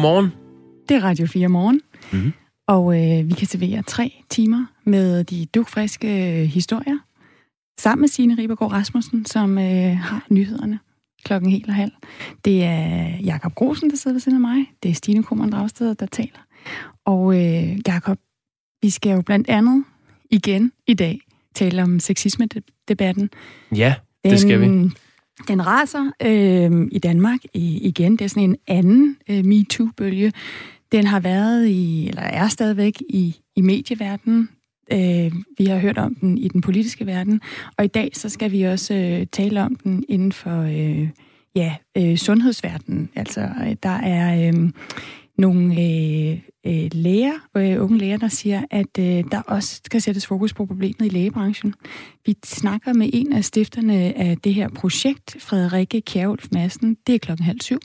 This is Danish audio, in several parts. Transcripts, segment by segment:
godmorgen. Det er Radio 4 morgen, mm-hmm. og øh, vi kan servere tre timer med de dugfriske øh, historier, sammen med Signe Ribergaard Rasmussen, som øh, har nyhederne klokken helt og halv. Det er Jakob Grosen, der sidder ved siden af mig. Det er Stine Kummeren Dragsted, der taler. Og øh, Jakob, vi skal jo blandt andet igen i dag tale om sexisme-debatten. Ja, det skal vi. Den den raser øh, i Danmark i, igen. Det er sådan en anden øh, MeToo-bølge. Den har været i, eller er stadigvæk i, i medieverdenen. Øh, vi har hørt om den i den politiske verden. Og i dag så skal vi også øh, tale om den inden for øh, ja, øh, sundhedsverdenen. Altså, øh, der er øh, nogle øh, øh, læger, øh, unge læger, der siger, at øh, der også skal sættes fokus på problemet i lægebranchen. Vi snakker med en af stifterne af det her projekt, Frederikke Kjærulf Madsen. Det er klokken halv syv.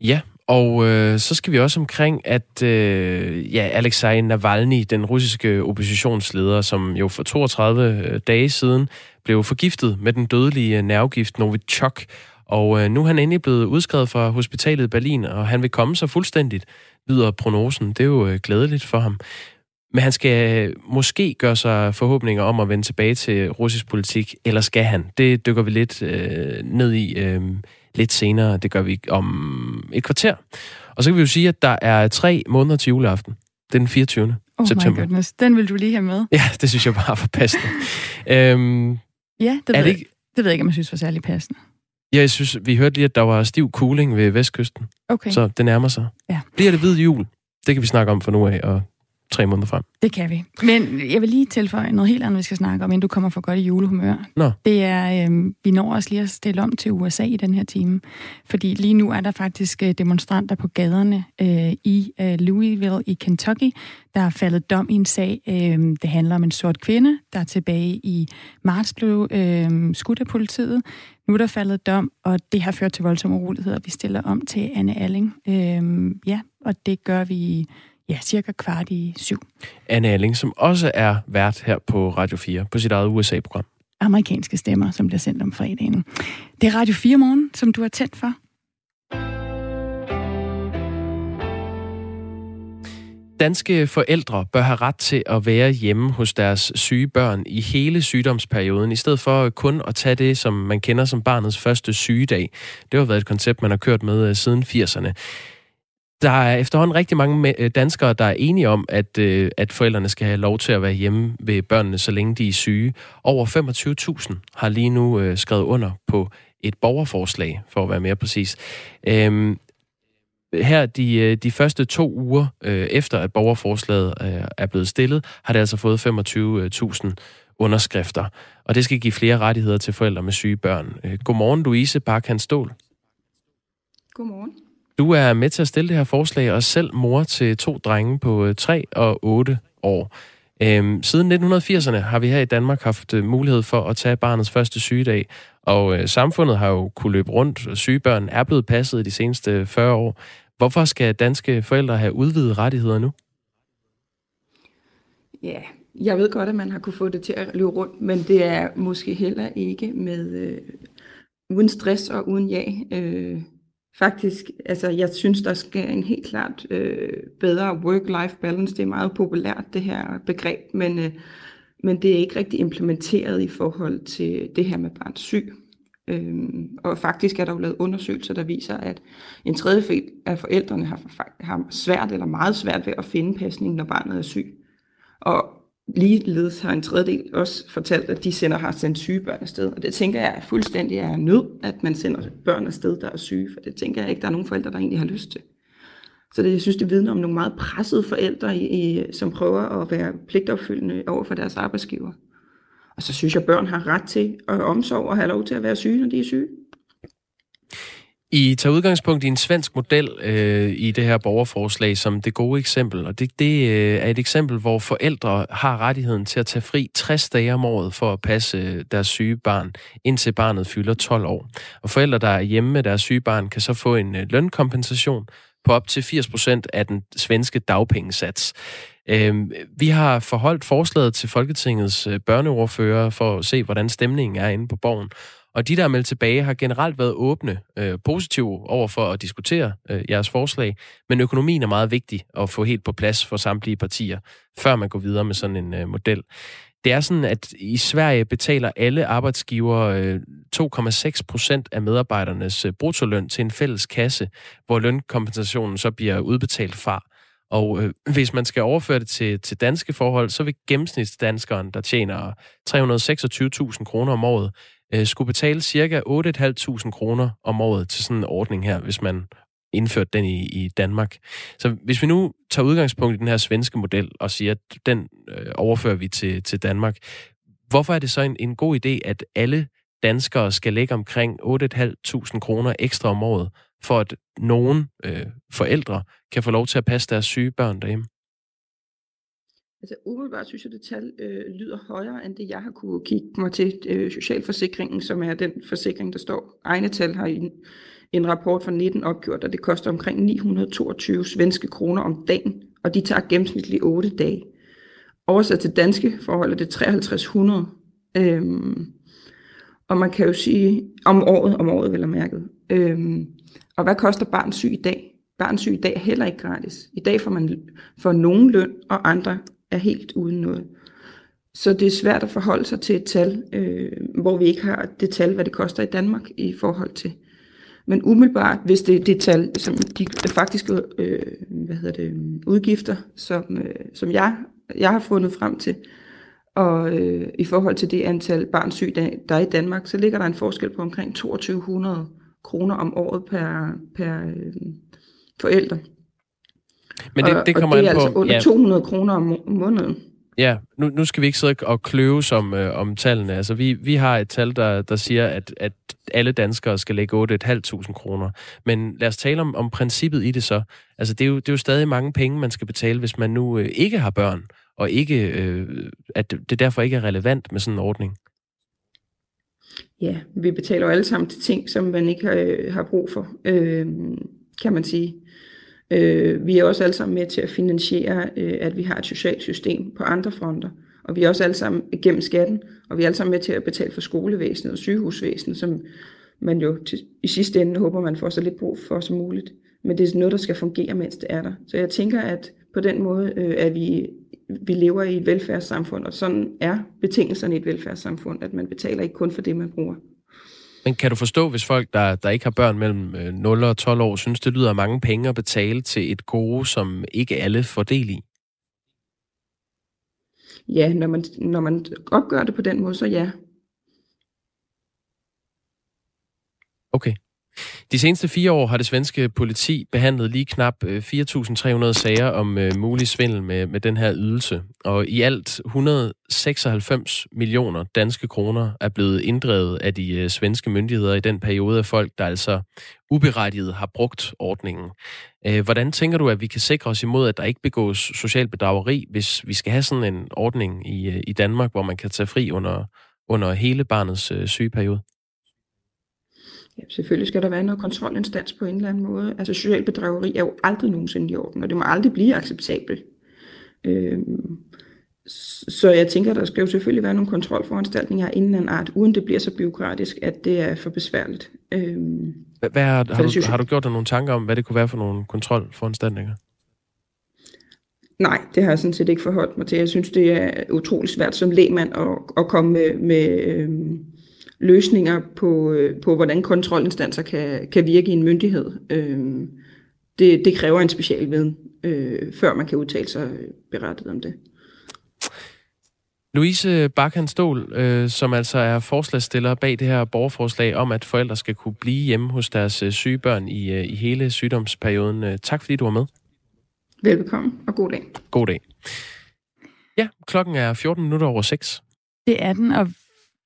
Ja, og øh, så skal vi også omkring, at øh, ja, Alexei Navalny, den russiske oppositionsleder, som jo for 32 øh, dage siden blev forgiftet med den dødelige nervegift Novichok, og øh, nu er han endelig blevet udskrevet fra hospitalet i Berlin, og han vil komme sig fuldstændigt, lyder prognosen. Det er jo øh, glædeligt for ham. Men han skal øh, måske gøre sig forhåbninger om at vende tilbage til russisk politik, eller skal han? Det dykker vi lidt øh, ned i øh, lidt senere. Det gør vi om et kvarter. Og så kan vi jo sige, at der er tre måneder til juleaften. Det er den 24. Oh september. my goodness, den vil du lige have med. Ja, det synes jeg bare er for passende. øhm, ja, det, ved, det, ikke... det ved jeg ikke, om jeg synes var særlig passende. Ja, jeg synes, vi hørte lige, at der var stiv cooling ved vestkysten. Okay. Så det nærmer sig. Ja. Bliver det hvid jul? Det kan vi snakke om for nu af, og tre måneder frem. Det kan vi. Men jeg vil lige tilføje noget helt andet, vi skal snakke om, inden du kommer for godt i julehumør. Nå. Det er, øh, vi når også lige at stille om til USA i den her time. Fordi lige nu er der faktisk øh, demonstranter på gaderne øh, i øh, Louisville i Kentucky. Der er faldet dom i en sag. Øh, det handler om en sort kvinde, der tilbage i marts blev øh, skudt af politiet. Nu er der faldet dom, og det har ført til voldsomme uroligheder. Vi stiller om til Anne Alling. Øh, ja, og det gør vi ja, cirka kvart i syv. Anne Alling, som også er vært her på Radio 4, på sit eget USA-program. Amerikanske stemmer, som bliver sendt om fredagen. Det er Radio 4 morgen, som du har tændt for. Danske forældre bør have ret til at være hjemme hos deres syge børn i hele sygdomsperioden, i stedet for kun at tage det, som man kender som barnets første sygedag. Det har været et koncept, man har kørt med øh, siden 80'erne. Der er efterhånden rigtig mange øh, danskere, der er enige om, at, øh, at forældrene skal have lov til at være hjemme ved børnene, så længe de er syge. Over 25.000 har lige nu øh, skrevet under på et borgerforslag, for at være mere præcis. Øhm, her de, øh, de første to uger øh, efter, at borgerforslaget øh, er blevet stillet, har det altså fået 25.000 underskrifter. Og det skal give flere rettigheder til forældre med syge børn. Øh, godmorgen, Louise Barkhans Stål. Godmorgen. Du er med til at stille det her forslag, og selv mor til to drenge på øh, 3 og 8 år. Øhm, siden 1980'erne har vi her i Danmark haft øh, mulighed for at tage barnets første sygedag, og øh, samfundet har jo kunne løbe rundt, og sygebørn er blevet passet de seneste øh, 40 år. Hvorfor skal danske forældre have udvidet rettigheder nu? Ja, jeg ved godt, at man har kunne få det til at løbe rundt, men det er måske heller ikke med øh, uden stress og uden ja. Øh, faktisk, altså jeg synes, der skal en helt klart øh, bedre work-life balance. Det er meget populært, det her begreb, men, øh, men det er ikke rigtig implementeret i forhold til det her med barns syg. Øhm, og faktisk er der jo lavet undersøgelser, der viser, at en tredjedel af forældrene har, har svært eller meget svært ved at finde pasning, når barnet er syg. Og ligeledes har en tredjedel også fortalt, at de sender har sendt syge børn afsted. Og det tænker jeg er fuldstændig er nød, at man sender børn afsted, der er syge. For det tænker jeg ikke, der er nogen forældre, der egentlig har lyst til. Så det, jeg synes, det vidner om nogle meget pressede forældre, i, i, som prøver at være pligtopfyldende over for deres arbejdsgiver. Og så synes jeg, at børn har ret til at omsorg og have lov til at være syge, når de er syge. I tager udgangspunkt i en svensk model øh, i det her borgerforslag som det gode eksempel, og det, det øh, er et eksempel, hvor forældre har rettigheden til at tage fri 60 dage om året for at passe øh, deres syge barn, indtil barnet fylder 12 år. Og forældre, der er hjemme med deres syge barn, kan så få en øh, lønkompensation på op til 80% af den svenske dagpengesats. Øh, vi har forholdt forslaget til Folketingets øh, børneordfører for at se, hvordan stemningen er inde på borgen. Og de, der er meldt tilbage, har generelt været åbne, øh, positive over for at diskutere øh, jeres forslag, men økonomien er meget vigtig at få helt på plads for samtlige partier, før man går videre med sådan en øh, model. Det er sådan, at i Sverige betaler alle arbejdsgivere øh, 2,6 procent af medarbejdernes øh, bruttoløn til en fælles kasse, hvor lønkompensationen så bliver udbetalt fra. Og øh, hvis man skal overføre det til, til danske forhold, så vil gennemsnitsdanskeren, der tjener 326.000 kroner om året, øh, skulle betale cirka 8.500 kroner om året til sådan en ordning her, hvis man indførte den i, i Danmark. Så hvis vi nu tager udgangspunkt i den her svenske model og siger, at den øh, overfører vi til, til Danmark, hvorfor er det så en, en god idé, at alle danskere skal lægge omkring 8.500 kroner ekstra om året, for at nogen øh, forældre kan få lov til at passe deres syge børn derhjemme? Altså umiddelbart synes jeg, det tal øh, lyder højere end det, jeg har kunne kigge mig til øh, Socialforsikringen, som er den forsikring, der står. Egne tal har i en rapport fra 19 opgjort, og det koster omkring 922 svenske kroner om dagen, og de tager gennemsnitligt 8 dage. Oversat til danske forhold er det 5300. Øhm, og man kan jo sige, om året, om året vil og mærket. Øhm, og hvad koster barns syg i dag? Barns syg i dag er heller ikke gratis. I dag får man for nogen løn, og andre er helt uden noget. Så det er svært at forholde sig til et tal, øh, hvor vi ikke har det tal, hvad det koster i Danmark i forhold til. Men umiddelbart, hvis det er det tal, som de faktiske øh, hvad hedder det, udgifter, som, øh, som jeg, jeg har fundet frem til, og øh, i forhold til det antal barnsyg, der, der er i Danmark, så ligger der en forskel på omkring 2200 kroner om året per, per øh, forældre. Men det, det kommer og det er an på, altså under ja. 200 kroner om måneden. Ja, nu, nu skal vi ikke sidde og kløve som, øh, om tallene. Altså, vi, vi har et tal, der, der siger, at, at alle danskere skal lægge 8.500 kroner. Men lad os tale om, om princippet i det så. Altså, det er, jo, det er jo stadig mange penge, man skal betale, hvis man nu øh, ikke har børn, og ikke, øh, at det derfor ikke er relevant med sådan en ordning. Ja, vi betaler jo alle sammen til ting, som man ikke har, øh, har brug for, øh, kan man sige. Øh, Øh, vi er også alle sammen med til at finansiere, øh, at vi har et socialt system på andre fronter. Og vi er også alle sammen gennem skatten, og vi er alle sammen med til at betale for skolevæsenet og sygehusvæsenet, som man jo til, i sidste ende håber, man får så lidt brug for som muligt. Men det er noget, der skal fungere, mens det er der. Så jeg tænker, at på den måde øh, at vi, vi lever i et velfærdssamfund, og sådan er betingelserne i et velfærdssamfund, at man betaler ikke kun for det, man bruger. Men kan du forstå, hvis folk, der, der ikke har børn mellem 0 øh, og 12 år, synes, det lyder mange penge at betale til et gode, som ikke alle får del i? Ja, når man, når man opgør det på den måde, så ja. Okay. De seneste fire år har det svenske politi behandlet lige knap øh, 4.300 sager om øh, mulig svindel med, med den her ydelse. Og i alt 196 millioner danske kroner er blevet inddrevet af de øh, svenske myndigheder i den periode af folk, der altså uberettiget har brugt ordningen. Uh, hvordan tænker du, at vi kan sikre os imod, at der ikke begås social bedrageri, hvis vi skal have sådan en ordning i, i Danmark, hvor man kan tage fri under, under hele barnets øh, sygeperiode? Ja, selvfølgelig skal der være noget kontrolinstans på en eller anden måde. Altså social bedrageri er jo aldrig nogensinde i orden, og det må aldrig blive acceptabelt. Øhm, så jeg tænker, der skal jo selvfølgelig være nogle kontrolforanstaltninger af en art, uden det bliver så byråkratisk, at det er for besværligt. Øhm, hvad har, har, du, har du gjort dig nogle tanker om, hvad det kunne være for nogle kontrolforanstaltninger? Nej, det har jeg sådan set ikke forholdt mig til. Jeg synes, det er utrolig svært som lægmand at, at komme med, med øhm, løsninger på, øh, på hvordan kontrolinstanser kan, kan virke i en myndighed. Øh, det, det kræver en special viden, øh, før man kan udtale sig berettet om det. Louise Bakhan Stol, øh, som altså er forslagsstiller bag det her borgerforslag om, at forældre skal kunne blive hjemme hos deres øh, syge børn i, øh, i hele sygdomsperioden. Øh, tak fordi du var med. Velbekomme, og god dag. God dag. Ja, klokken er 14 minutter over 6. Det er den, og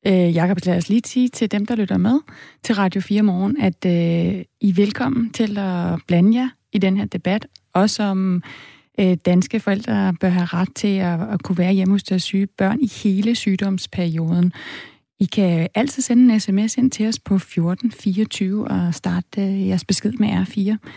Øh, Jakob, lad os lige sige til dem, der lytter med til Radio 4 Morgen, at øh, I er velkommen til at blande jer i den her debat, også om øh, danske forældre bør have ret til at, at kunne være hjemme hos deres syge børn i hele sygdomsperioden. I kan altid sende en sms ind til os på 1424 og starte øh, jeres besked med R4.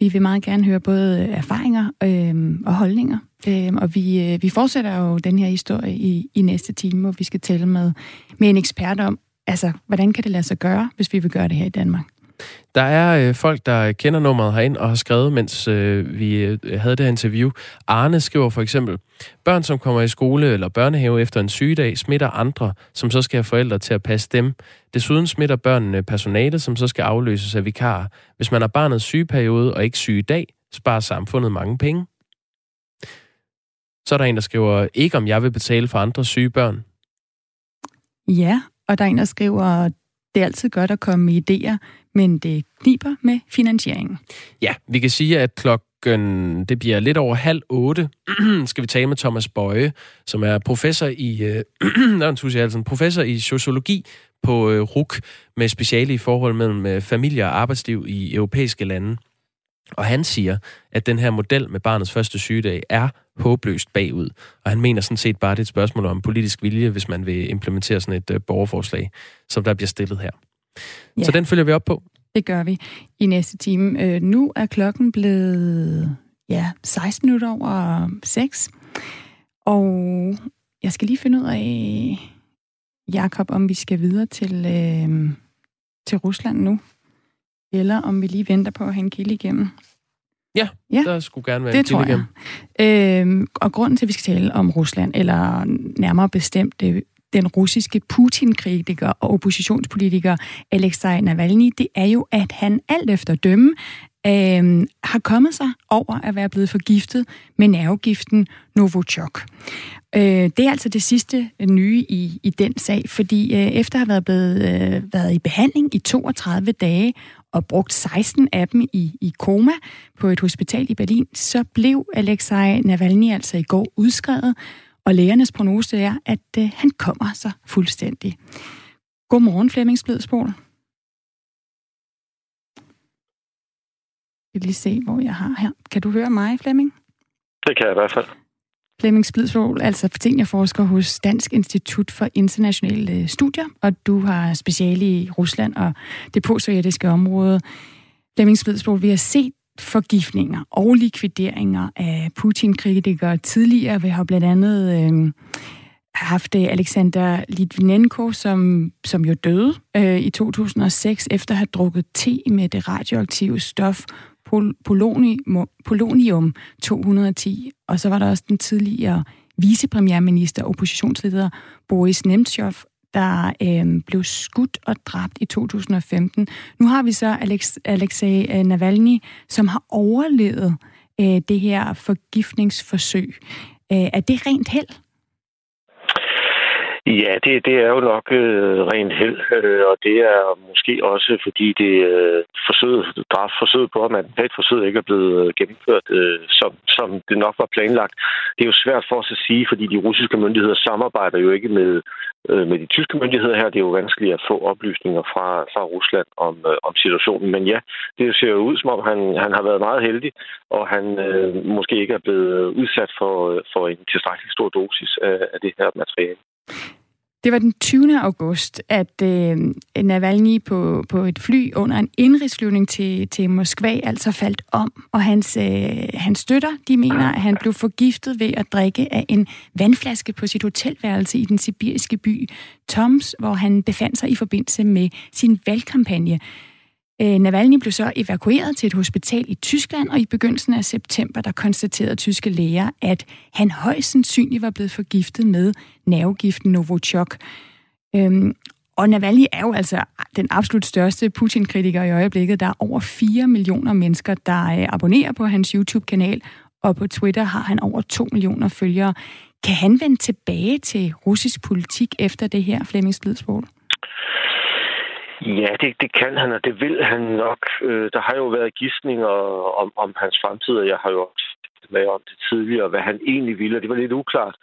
Vi vil meget gerne høre både erfaringer øh, og holdninger. Øh, og vi, øh, vi fortsætter jo den her historie i, i næste time, hvor vi skal tale med, med en ekspert om, altså, hvordan kan det lade sig gøre, hvis vi vil gøre det her i Danmark? Der er øh, folk, der kender nummeret herind og har skrevet, mens øh, vi øh, havde det her interview. Arne skriver for eksempel, børn, som kommer i skole eller børnehave efter en sygedag, smitter andre, som så skal have forældre til at passe dem. Desuden smitter børnene personalet, som så skal afløses af vikar. Hvis man har barnets sygeperiode og ikke sygedag, sparer samfundet mange penge. Så er der en, der skriver, ikke om jeg vil betale for andre syge børn. Ja, og der er en, der skriver, det er altid godt at komme med idéer, men det kniber med finansieringen. Ja, vi kan sige, at klokken det bliver lidt over halv otte, skal vi tale med Thomas Bøje, som er professor i, øh, professor i sociologi på øh, RUK med speciale i forhold mellem øh, familie og arbejdsliv i europæiske lande. Og han siger, at den her model med barnets første sygedag er håbløst bagud. Og han mener sådan set bare, at det er et spørgsmål om politisk vilje, hvis man vil implementere sådan et uh, borgerforslag, som der bliver stillet her. Ja. Så den følger vi op på. Det gør vi i næste time. Øh, nu er klokken blevet ja, 16 minutter over 6. Og jeg skal lige finde ud af, Jakob, om vi skal videre til, øh, til Rusland nu eller om vi lige venter på at have en kilde igennem. Ja, ja, der skulle gerne være det en kilde igennem. Øhm, og grunden til, at vi skal tale om Rusland, eller nærmere bestemt det, den russiske Putin-kritiker og oppositionspolitiker Alexei Navalny, det er jo, at han alt efter dømme øh, har kommet sig over at være blevet forgiftet med nervegiften Novichok. Øh, det er altså det sidste nye i, i den sag, fordi øh, efter at have været, blevet, øh, været i behandling i 32 dage og brugt 16 af dem i, i koma på et hospital i Berlin, så blev Alexei Navalny altså i går udskrevet, og lægernes prognose er, at øh, han kommer sig fuldstændig. Godmorgen, Flemming Splidsbol. Jeg lige se, hvor jeg har her. Kan du høre mig, Flemming? Det kan jeg i hvert fald. Flemming Splidsvold, altså seniorforsker hos Dansk Institut for Internationale øh, Studier, og du har speciale i Rusland og det postsovjetiske område. Flemming Splidsvold, vi har set forgiftninger og likvideringer af Putin-kritikere tidligere. Vi har blandt andet øh, haft øh, Alexander Litvinenko, som, som jo døde øh, i 2006 efter at have drukket te med det radioaktive stof pol- polonium, polonium 210. Og så var der også den tidligere vicepremierminister, og oppositionsleder Boris Nemtsov, der øh, blev skudt og dræbt i 2015. Nu har vi så Alex, Alexei øh, Navalny, som har overlevet øh, det her forgiftningsforsøg. Øh, er det rent held? Ja, det, det er jo nok øh, rent held, øh, og det er måske også fordi det øh, forsøget, drabsforsøget på at man et forsøget ikke er blevet øh, gennemført, øh, som, som det nok var planlagt. Det er jo svært for os at sige, fordi de russiske myndigheder samarbejder jo ikke med, øh, med de tyske myndigheder her. Det er jo vanskeligt at få oplysninger fra, fra Rusland om, øh, om situationen. Men ja, det ser jo ud som om, han, han har været meget heldig, og han øh, måske ikke er blevet udsat for, øh, for en tilstrækkelig stor dosis af, af det her materiale. Det var den 20. august, at øh, Navalny på, på et fly under en indrigsflyvning til, til Moskva altså faldt om, og hans, øh, hans støtter, de mener, at han blev forgiftet ved at drikke af en vandflaske på sit hotelværelse i den sibiriske by Toms, hvor han befandt sig i forbindelse med sin valgkampagne. Øh, Navalny blev så evakueret til et hospital i Tyskland, og i begyndelsen af september, der konstaterede tyske læger, at han højst sandsynligt var blevet forgiftet med nervegiften Novichok. Øhm, og Navalny er jo altså den absolut største Putin-kritiker i øjeblikket. Der er over 4 millioner mennesker, der øh, abonnerer på hans YouTube-kanal, og på Twitter har han over 2 millioner følgere. Kan han vende tilbage til russisk politik efter det her, Flemming Splidsvold? Ja, det, det kan han, og det vil han nok. Øh, der har jo været gissninger om, om hans fremtid, og jeg har jo med om det tidligere, hvad han egentlig ville, og det var lidt uklart.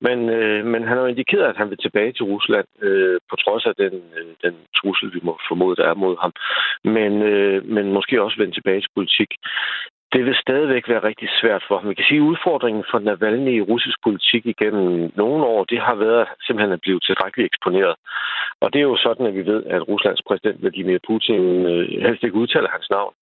Men, øh, men han har jo indikeret, at han vil tilbage til Rusland, øh, på trods af den, øh, den trussel, vi må formode, der er mod ham. Men, øh, men måske også vende tilbage til politik det vil stadigvæk være rigtig svært for ham. Man kan sige, at udfordringen for Navalny i russisk politik igennem nogle år, det har været simpelthen at blive tilstrækkeligt eksponeret. Og det er jo sådan, at vi ved, at Ruslands præsident Vladimir Putin øh, helst ikke udtaler hans navn.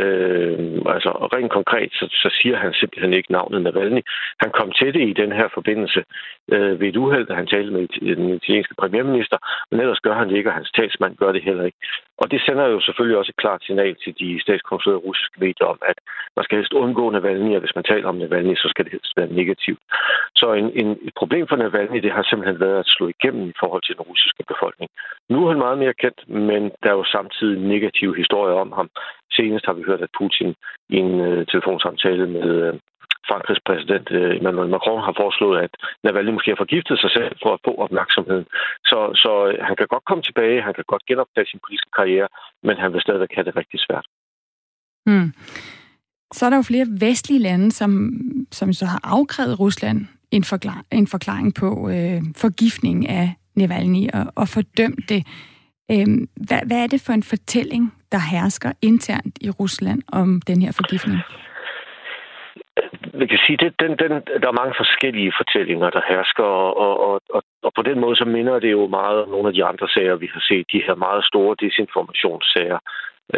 Øh, altså rent konkret, så, så siger han simpelthen ikke navnet Navalny. Han kom til det i den her forbindelse øh, ved et uheld, da han talte med den italienske premierminister, men ellers gør han det ikke, og hans talsmand gør det heller ikke. Og det sender jo selvfølgelig også et klart signal til de statskontrollerede russiske medier om, at man skal helst undgå Navalny, og hvis man taler om Navalny, så skal det helst være negativt. Så en, en, et problem for Navalny, det har simpelthen været at slå igennem i forhold til den russiske befolkning. Nu er han meget mere kendt, men der er jo samtidig negative historier om ham. Senest har vi hørt, at Putin i en øh, telefonsamtale med øh, Frankrigs præsident øh, Emmanuel Macron har foreslået, at Navalny måske har forgiftet sig selv for at få opmærksomheden. Så, så øh, han kan godt komme tilbage, han kan godt genoptage sin politiske karriere, men han vil stadigvæk have det rigtig svært. Hmm. Så er der jo flere vestlige lande, som, som så har afkrævet Rusland en, forklar, en forklaring på øh, forgiftning af Navalny og, og fordømt det. Øh, hvad, hvad er det for en fortælling, der hersker internt i Rusland om den her forgiftning? Man kan sige, at den, den, der er mange forskellige fortællinger, der hersker, og, og, og, og på den måde så minder det jo meget om nogle af de andre sager, vi har set, de her meget store desinformationssager.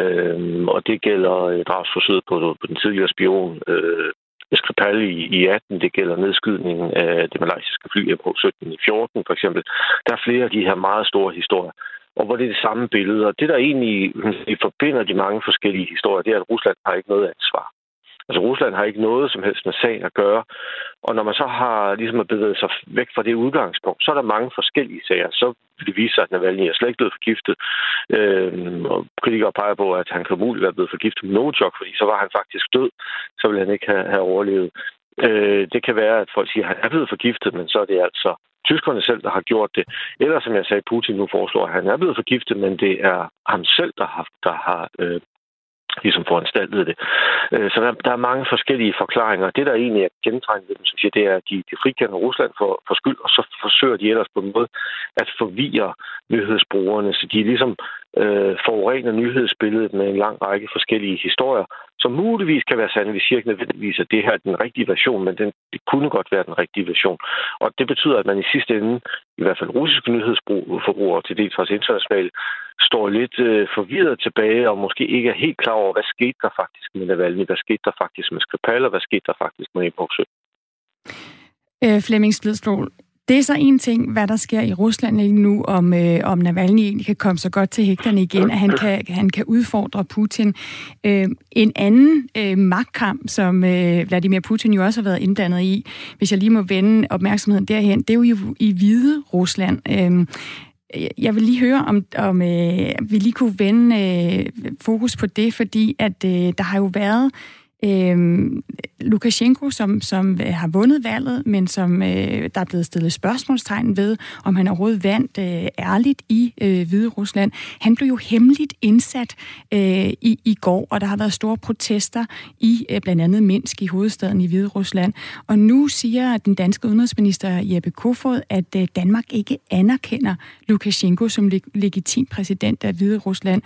Øhm, og det gælder øh, drabsforsøget på, på den tidligere spion øh, Skripal i, i 18, det gælder nedskydningen af det malaysiske fly MH17 i 14 for eksempel. Der er flere af de her meget store historier og hvor det er det samme billede. Og det, der egentlig vi forbinder de mange forskellige historier, det er, at Rusland har ikke noget ansvar. Altså Rusland har ikke noget som helst med sagen at gøre. Og når man så har ligesom bevæget sig væk fra det udgangspunkt, så er der mange forskellige sager. Så vil det vise sig, at Navalny er slet ikke blevet forgiftet. Øhm, og kritikere peger på, at han kan muligt være blevet forgiftet med Novichok, fordi så var han faktisk død. Så ville han ikke have, have overlevet. Øh, det kan være, at folk siger, at han er blevet forgiftet, men så er det altså tyskerne selv, der har gjort det. Eller som jeg sagde, Putin nu foreslår, at han er blevet forgiftet, men det er ham selv, der har, der har øh, ligesom foranstaltet det. Øh, så der, der er mange forskellige forklaringer. Det, der egentlig er gennemtrængende ved dem, synes jeg, det er, at de, de frikender Rusland for, for skyld, og så forsøger de ellers på en måde at forvirre nyhedsbrugerne, så de ligesom øh, forurener nyhedsbilledet med en lang række forskellige historier, som muligvis kan være sande. Vi siger ikke nødvendigvis, at det her er den rigtige version, men den, det kunne godt være den rigtige version. Og det betyder, at man i sidste ende, i hvert fald russiske nyhedsforbrugere til dels også internationalt, står lidt øh, forvirret tilbage og måske ikke er helt klar over, hvad skete der faktisk med Navalny, hvad skete der faktisk med Skripal, og hvad skete der faktisk med Epoxy. Øh, Flemming Splidsstol, det er så en ting, hvad der sker i Rusland lige nu, om, øh, om Navalny egentlig kan komme så godt til hægterne igen, at han kan, han kan udfordre Putin. Øh, en anden øh, magtkamp, som øh, Vladimir Putin jo også har været inddannet i, hvis jeg lige må vende opmærksomheden derhen, det er jo i, i Hvide Rusland. Øh, jeg vil lige høre, om, om øh, vi lige kunne vende øh, fokus på det, fordi at øh, der har jo været øh, Lukashenko, som, som øh, har vundet valget, men som øh, der er blevet stillet spørgsmålstegn ved, om han overhovedet vandt øh, ærligt i øh, Hvide Rusland. Han blev jo hemmeligt indsat øh, i, i går, og der har været store protester i øh, blandt andet Minsk i hovedstaden i Hvide Rusland. Og nu siger den danske udenrigsminister Jeppe Kofod, at øh, Danmark ikke anerkender Lukashenko som leg- legitim præsident af Hvide Rusland.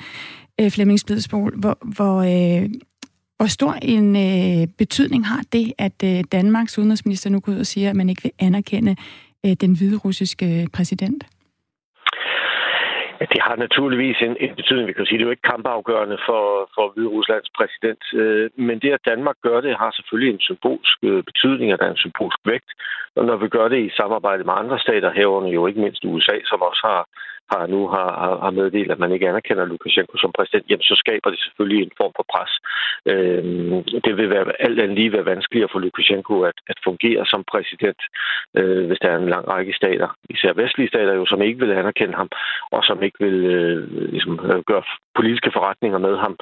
Øh, Flemming Spidsbol, hvor, hvor øh, hvor stor en øh, betydning har det, at øh, Danmarks udenrigsminister nu går ud og siger, at man ikke vil anerkende øh, den hvide russiske øh, præsident? Ja, det har naturligvis en, en betydning. Vi kan sige, det er jo ikke kampafgørende for, for Hvide Ruslands præsident. Øh, men det, at Danmark gør det, har selvfølgelig en symbolsk øh, betydning, og der er en symbolsk vægt. Og når vi gør det i samarbejde med andre stater, herunder jo ikke mindst USA, som også har har nu har, har meddelt, at man ikke anerkender Lukashenko som præsident, jamen så skaber det selvfølgelig en form for pres. Øh, det vil være alt andet lige være vanskeligere for Lukashenko at, at fungere som præsident, øh, hvis der er en lang række stater, især vestlige stater jo, som ikke vil anerkende ham, og som ikke vil øh, ligesom, øh, gøre politiske forretninger med ham.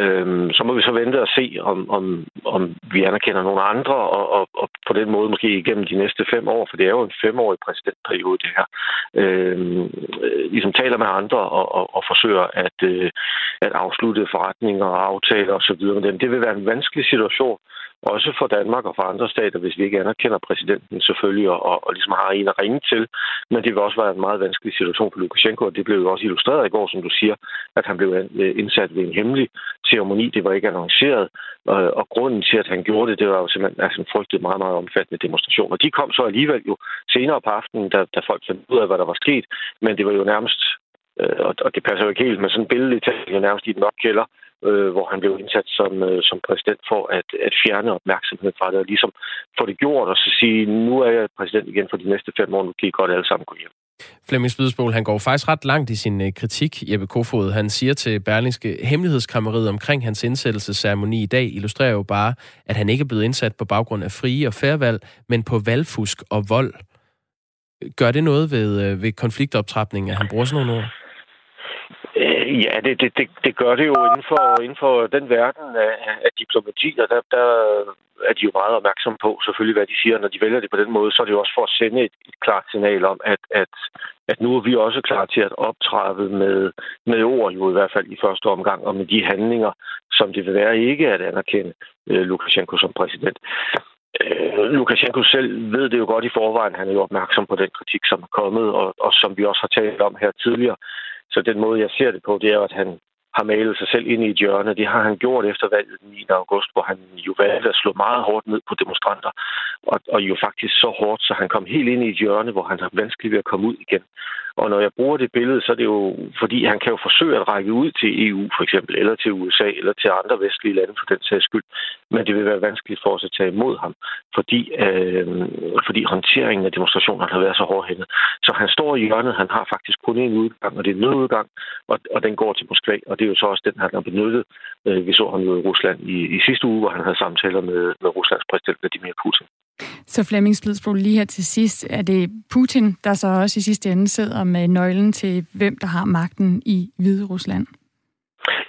Øh, så må vi så vente og se, om, om, om vi anerkender nogle andre, og, og, og på den måde måske igennem de næste fem år, for det er jo en femårig præsidentperiode, det her. Øh, ligesom taler med andre og, og, og forsøger at, øh, at afslutte forretninger og aftaler osv. dem. det vil være en vanskelig situation, også for Danmark og for andre stater, hvis vi ikke anerkender præsidenten selvfølgelig, og, og ligesom har en at ringe til. Men det vil også være en meget vanskelig situation for Lukashenko, og det blev jo også illustreret i går, som du siger, at han blev øh, indsat ved en hemmelig ceremoni. Det var ikke annonceret, og, og grunden til, at han gjorde det, det var jo simpelthen altså, en frygtet meget, meget omfattende demonstration. Og de kom så alligevel jo senere på aftenen, da, da folk fandt ud af, hvad der var sket, men det var jo nærmest, øh, og, og det passer jo ikke helt, men sådan billedligt talt, jo nærmest i den opkælder, øh, hvor han blev indsat som, øh, som præsident for at, at fjerne opmærksomheden fra det, og ligesom få det gjort, og så sige, nu er jeg præsident igen for de næste fem år, nu kan I godt alle sammen gå hjem. Flemming Spidsbol, han går faktisk ret langt i sin øh, kritik, Jeppe Kofod. Han siger til Berlingske, hemmelighedskrammeriet omkring hans indsættelsesceremoni i dag illustrerer jo bare, at han ikke er blevet indsat på baggrund af frie og færvalg, men på valgfusk og vold. Gør det noget ved, øh, ved konfliktoptrapningen, at han bruger sådan nogle ord? Ja, det, det, det, det gør det jo inden for, inden for den verden af, af diplomati, og der, der er de jo meget opmærksomme på, selvfølgelig, hvad de siger. Når de vælger det på den måde, så er det jo også for at sende et, et klart signal om, at, at, at nu er vi også klar til at optræde med, med ord, jo i hvert fald i første omgang, og med de handlinger, som det vil være ikke at anerkende øh, Lukashenko som præsident. Øh, Lukashenko selv ved det jo godt i forvejen. Han er jo opmærksom på den kritik, som er kommet, og, og som vi også har talt om her tidligere. Så den måde, jeg ser det på, det er, at han har malet sig selv ind i et hjørne. Det har han gjort efter valget den 9. august, hvor han jo valgte at slå meget hårdt ned på demonstranter. Og, og jo faktisk så hårdt, så han kom helt ind i et hjørne, hvor han har vanskeligt ved at komme ud igen. Og når jeg bruger det billede, så er det jo, fordi han kan jo forsøge at række ud til EU for eksempel, eller til USA, eller til andre vestlige lande for den sags skyld. Men det vil være vanskeligt for os at tage imod ham, fordi, øh, fordi håndteringen af demonstrationerne har været så hårdhændet. Så han står i hjørnet, han har faktisk kun én udgang, og det er en nødudgang, og, og den går til Moskva, og det er jo så også den, han har benyttet. Øh, vi så ham jo i Rusland i, i sidste uge, hvor han havde samtaler med, med Ruslands præsident Vladimir Putin. Så Flemming Splidsbro, lige her til sidst, er det Putin, der så også i sidste ende sidder med nøglen til, hvem der har magten i Hvide Rusland?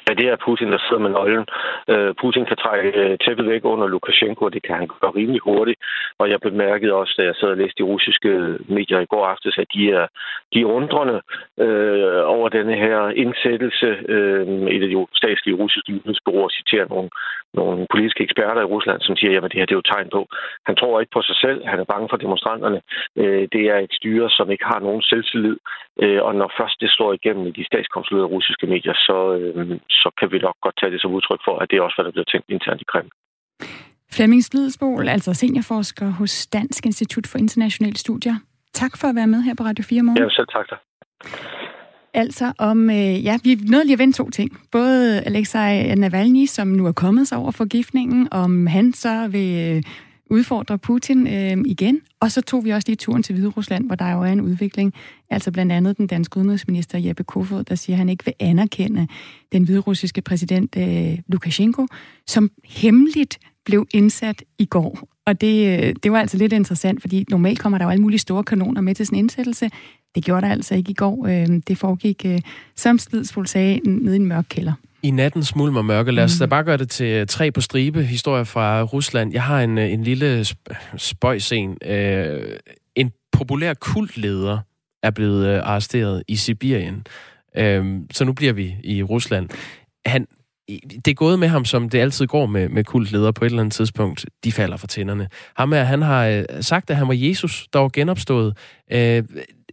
Ja, det er Putin, der sidder med nøglen. Øh, Putin kan trække øh, tæppet væk under Lukashenko, og det kan han gøre rimelig hurtigt. Og jeg bemærkede også, da jeg sad og læste de russiske medier i går aftes, at de er, de er undrende øh, over denne her indsættelse. Øh, et af de statslige russiske nyhedsbureauer citerer nogle, nogle politiske eksperter i Rusland, som siger, at det her det er jo tegn på. Han tror ikke på sig selv. Han er bange for demonstranterne. Øh, det er et styre, som ikke har nogen selvtillid. Øh, og når først det slår igennem i de statskontrollerede russiske medier, så, øh, så kan vi nok godt tage det som udtryk for, at det er også, hvad der bliver tænkt internt i Kreml. Flemming Slidsbol, altså seniorforsker hos Dansk Institut for Internationale Studier. Tak for at være med her på Radio 4 morgen. Ja, selv tak dig. Altså om, øh, ja, vi nødt lige at vende to ting. Både Alexei Navalny, som nu er kommet sig over forgiftningen, om han så vil øh, udfordre Putin øh, igen. Og så tog vi også lige turen til Hvide Rusland, hvor der jo er en udvikling. Altså blandt andet den danske udenrigsminister Jeppe Kofod, der siger, at han ikke vil anerkende den hviderussiske præsident øh, Lukashenko, som hemmeligt blev indsat i går. Og det, øh, det var altså lidt interessant, fordi normalt kommer der jo alle mulige store kanoner med til sådan en indsættelse. Det gjorde der altså ikke i går. Øhm, det foregik, øh, som Slidsfuld sagde, nede i en mørk kælder. I natten smuld og mørke. Lad os mm. da bare gøre det til tre på stribe historier fra Rusland. Jeg har en, en lille spøjscen. Øh, en populær kultleder er blevet øh, arresteret i Sibirien. Øh, så nu bliver vi i Rusland. Han, det er gået med ham, som det altid går med, med kultledere på et eller andet tidspunkt. De falder for tænderne. Ham er, han har øh, sagt, at han var Jesus, der var genopstået. Øh,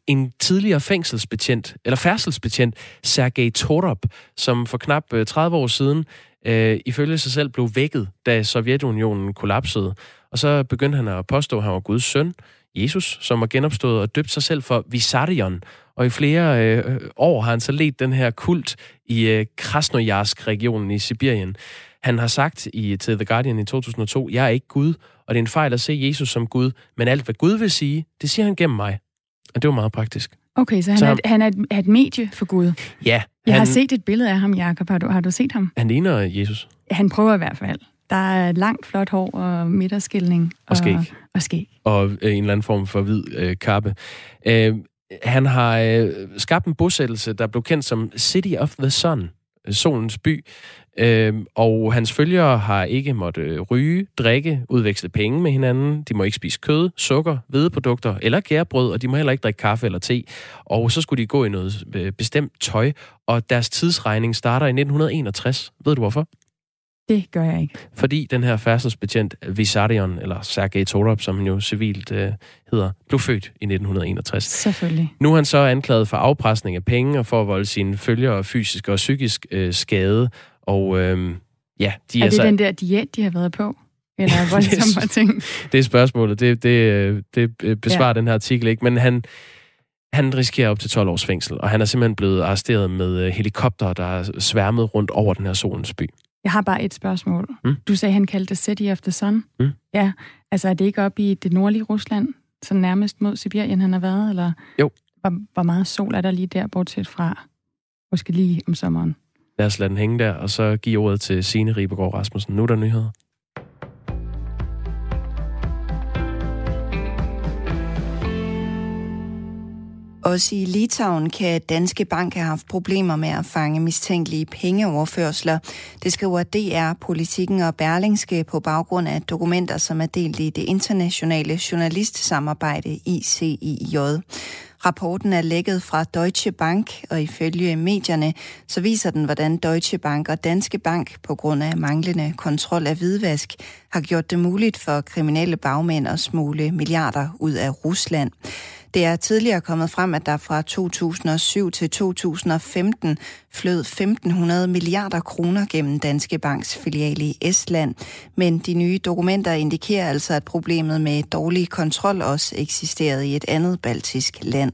en tidligere fængselsbetjent, eller færdselsbetjent, Sergej Torop, som for knap øh, 30 år siden øh, ifølge sig selv blev vækket, da Sovjetunionen kollapsede. Og så begyndte han at påstå, at han var Guds søn, Jesus, som var genopstået og døbt sig selv for Visarion. Og i flere øh, år har han så let den her kult i øh, Krasnojarsk-regionen i Sibirien. Han har sagt i, til The Guardian i 2002, jeg er ikke Gud, og det er en fejl at se Jesus som Gud, men alt hvad Gud vil sige, det siger han gennem mig. Og det var meget praktisk. Okay, så han, så, er, han er, et, er et medie for Gud? Ja. Jeg han, har set et billede af ham, Jakob. Har du, har du set ham? Han ligner Jesus. Han prøver i hvert fald. Der er langt, flot hår og midterskilning. Og, og skæg. Og skæg. Og øh, en eller anden form for hvid øh, kappe. Øh, han har øh, skabt en bosættelse, der blev kendt som City of the Sun, solens by, øh, og hans følgere har ikke måtte ryge, drikke, udveksle penge med hinanden. De må ikke spise kød, sukker, hvedeprodukter eller gærbrød, og de må heller ikke drikke kaffe eller te. Og så skulle de gå i noget øh, bestemt tøj, og deres tidsregning starter i 1961. Ved du hvorfor? Det gør jeg ikke. Fordi den her færdselsbetjent Vissarion, eller Sergej Torop, som han jo civilt øh, hedder, blev født i 1961. Selvfølgelig. Nu er han så anklaget for afpresning af penge og for at volde sine følgere fysisk og psykisk øh, skade. Og øh, ja, de er, er det så... den der diæt, de har været på? Eller voldsomme ting? Det er spørgsmålet. Det, det, det besvarer ja. den her artikel ikke. Men han, Han risikerer op til 12 års fængsel, og han er simpelthen blevet arresteret med øh, helikopter, der er sværmet rundt over den her solens by. Jeg har bare et spørgsmål. Mm. Du sagde, han kaldte det City of the Sun. Mm. Ja, altså er det ikke oppe i det nordlige Rusland, så nærmest mod Sibirien han har været? Eller Jo. Hvor, hvor meget sol er der lige der, bortset fra måske lige om sommeren? Lad os lade den hænge der, og så give ordet til Signe Ribergaard Rasmussen. Nu er der nyheder. Også i Litauen kan Danske Bank have haft problemer med at fange mistænkelige pengeoverførsler. Det skriver DR, Politikken og Berlingske på baggrund af dokumenter, som er delt i det internationale journalistsamarbejde ICIJ. Rapporten er lækket fra Deutsche Bank, og ifølge medierne, så viser den, hvordan Deutsche Bank og Danske Bank på grund af manglende kontrol af hvidvask har gjort det muligt for kriminelle bagmænd at smule milliarder ud af Rusland. Det er tidligere kommet frem, at der fra 2007 til 2015 flød 1500 milliarder kroner gennem Danske Banks filial i Estland. Men de nye dokumenter indikerer altså, at problemet med dårlig kontrol også eksisterede i et andet baltisk land.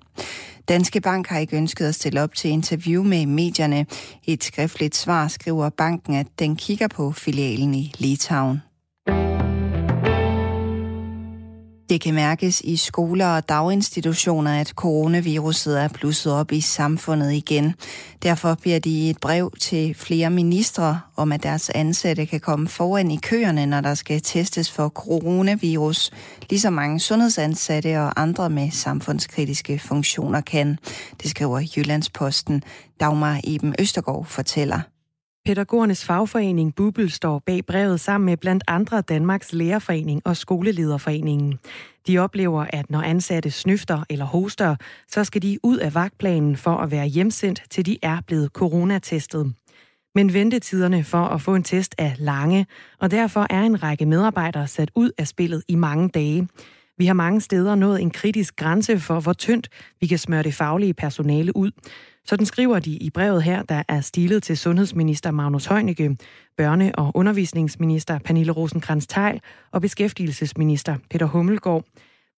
Danske Bank har ikke ønsket at stille op til interview med medierne. I et skriftligt svar skriver banken, at den kigger på filialen i Litauen. Det kan mærkes i skoler og daginstitutioner, at coronaviruset er blusset op i samfundet igen. Derfor bliver de i et brev til flere ministre om, at deres ansatte kan komme foran i køerne, når der skal testes for coronavirus, ligesom mange sundhedsansatte og andre med samfundskritiske funktioner kan. Det skriver Jyllandsposten. Dagmar Eben Østergaard fortæller. Pædagogernes fagforening Bubel står bag brevet sammen med blandt andre Danmarks Lærerforening og Skolelederforeningen. De oplever, at når ansatte snøfter eller hoster, så skal de ud af vagtplanen for at være hjemsendt, til de er blevet coronatestet. Men ventetiderne for at få en test er lange, og derfor er en række medarbejdere sat ud af spillet i mange dage. Vi har mange steder nået en kritisk grænse for, hvor tyndt vi kan smøre det faglige personale ud. Sådan skriver de i brevet her, der er stilet til sundhedsminister Magnus Heunicke, børne- og undervisningsminister Pernille rosenkrantz teil og beskæftigelsesminister Peter Hummelgaard.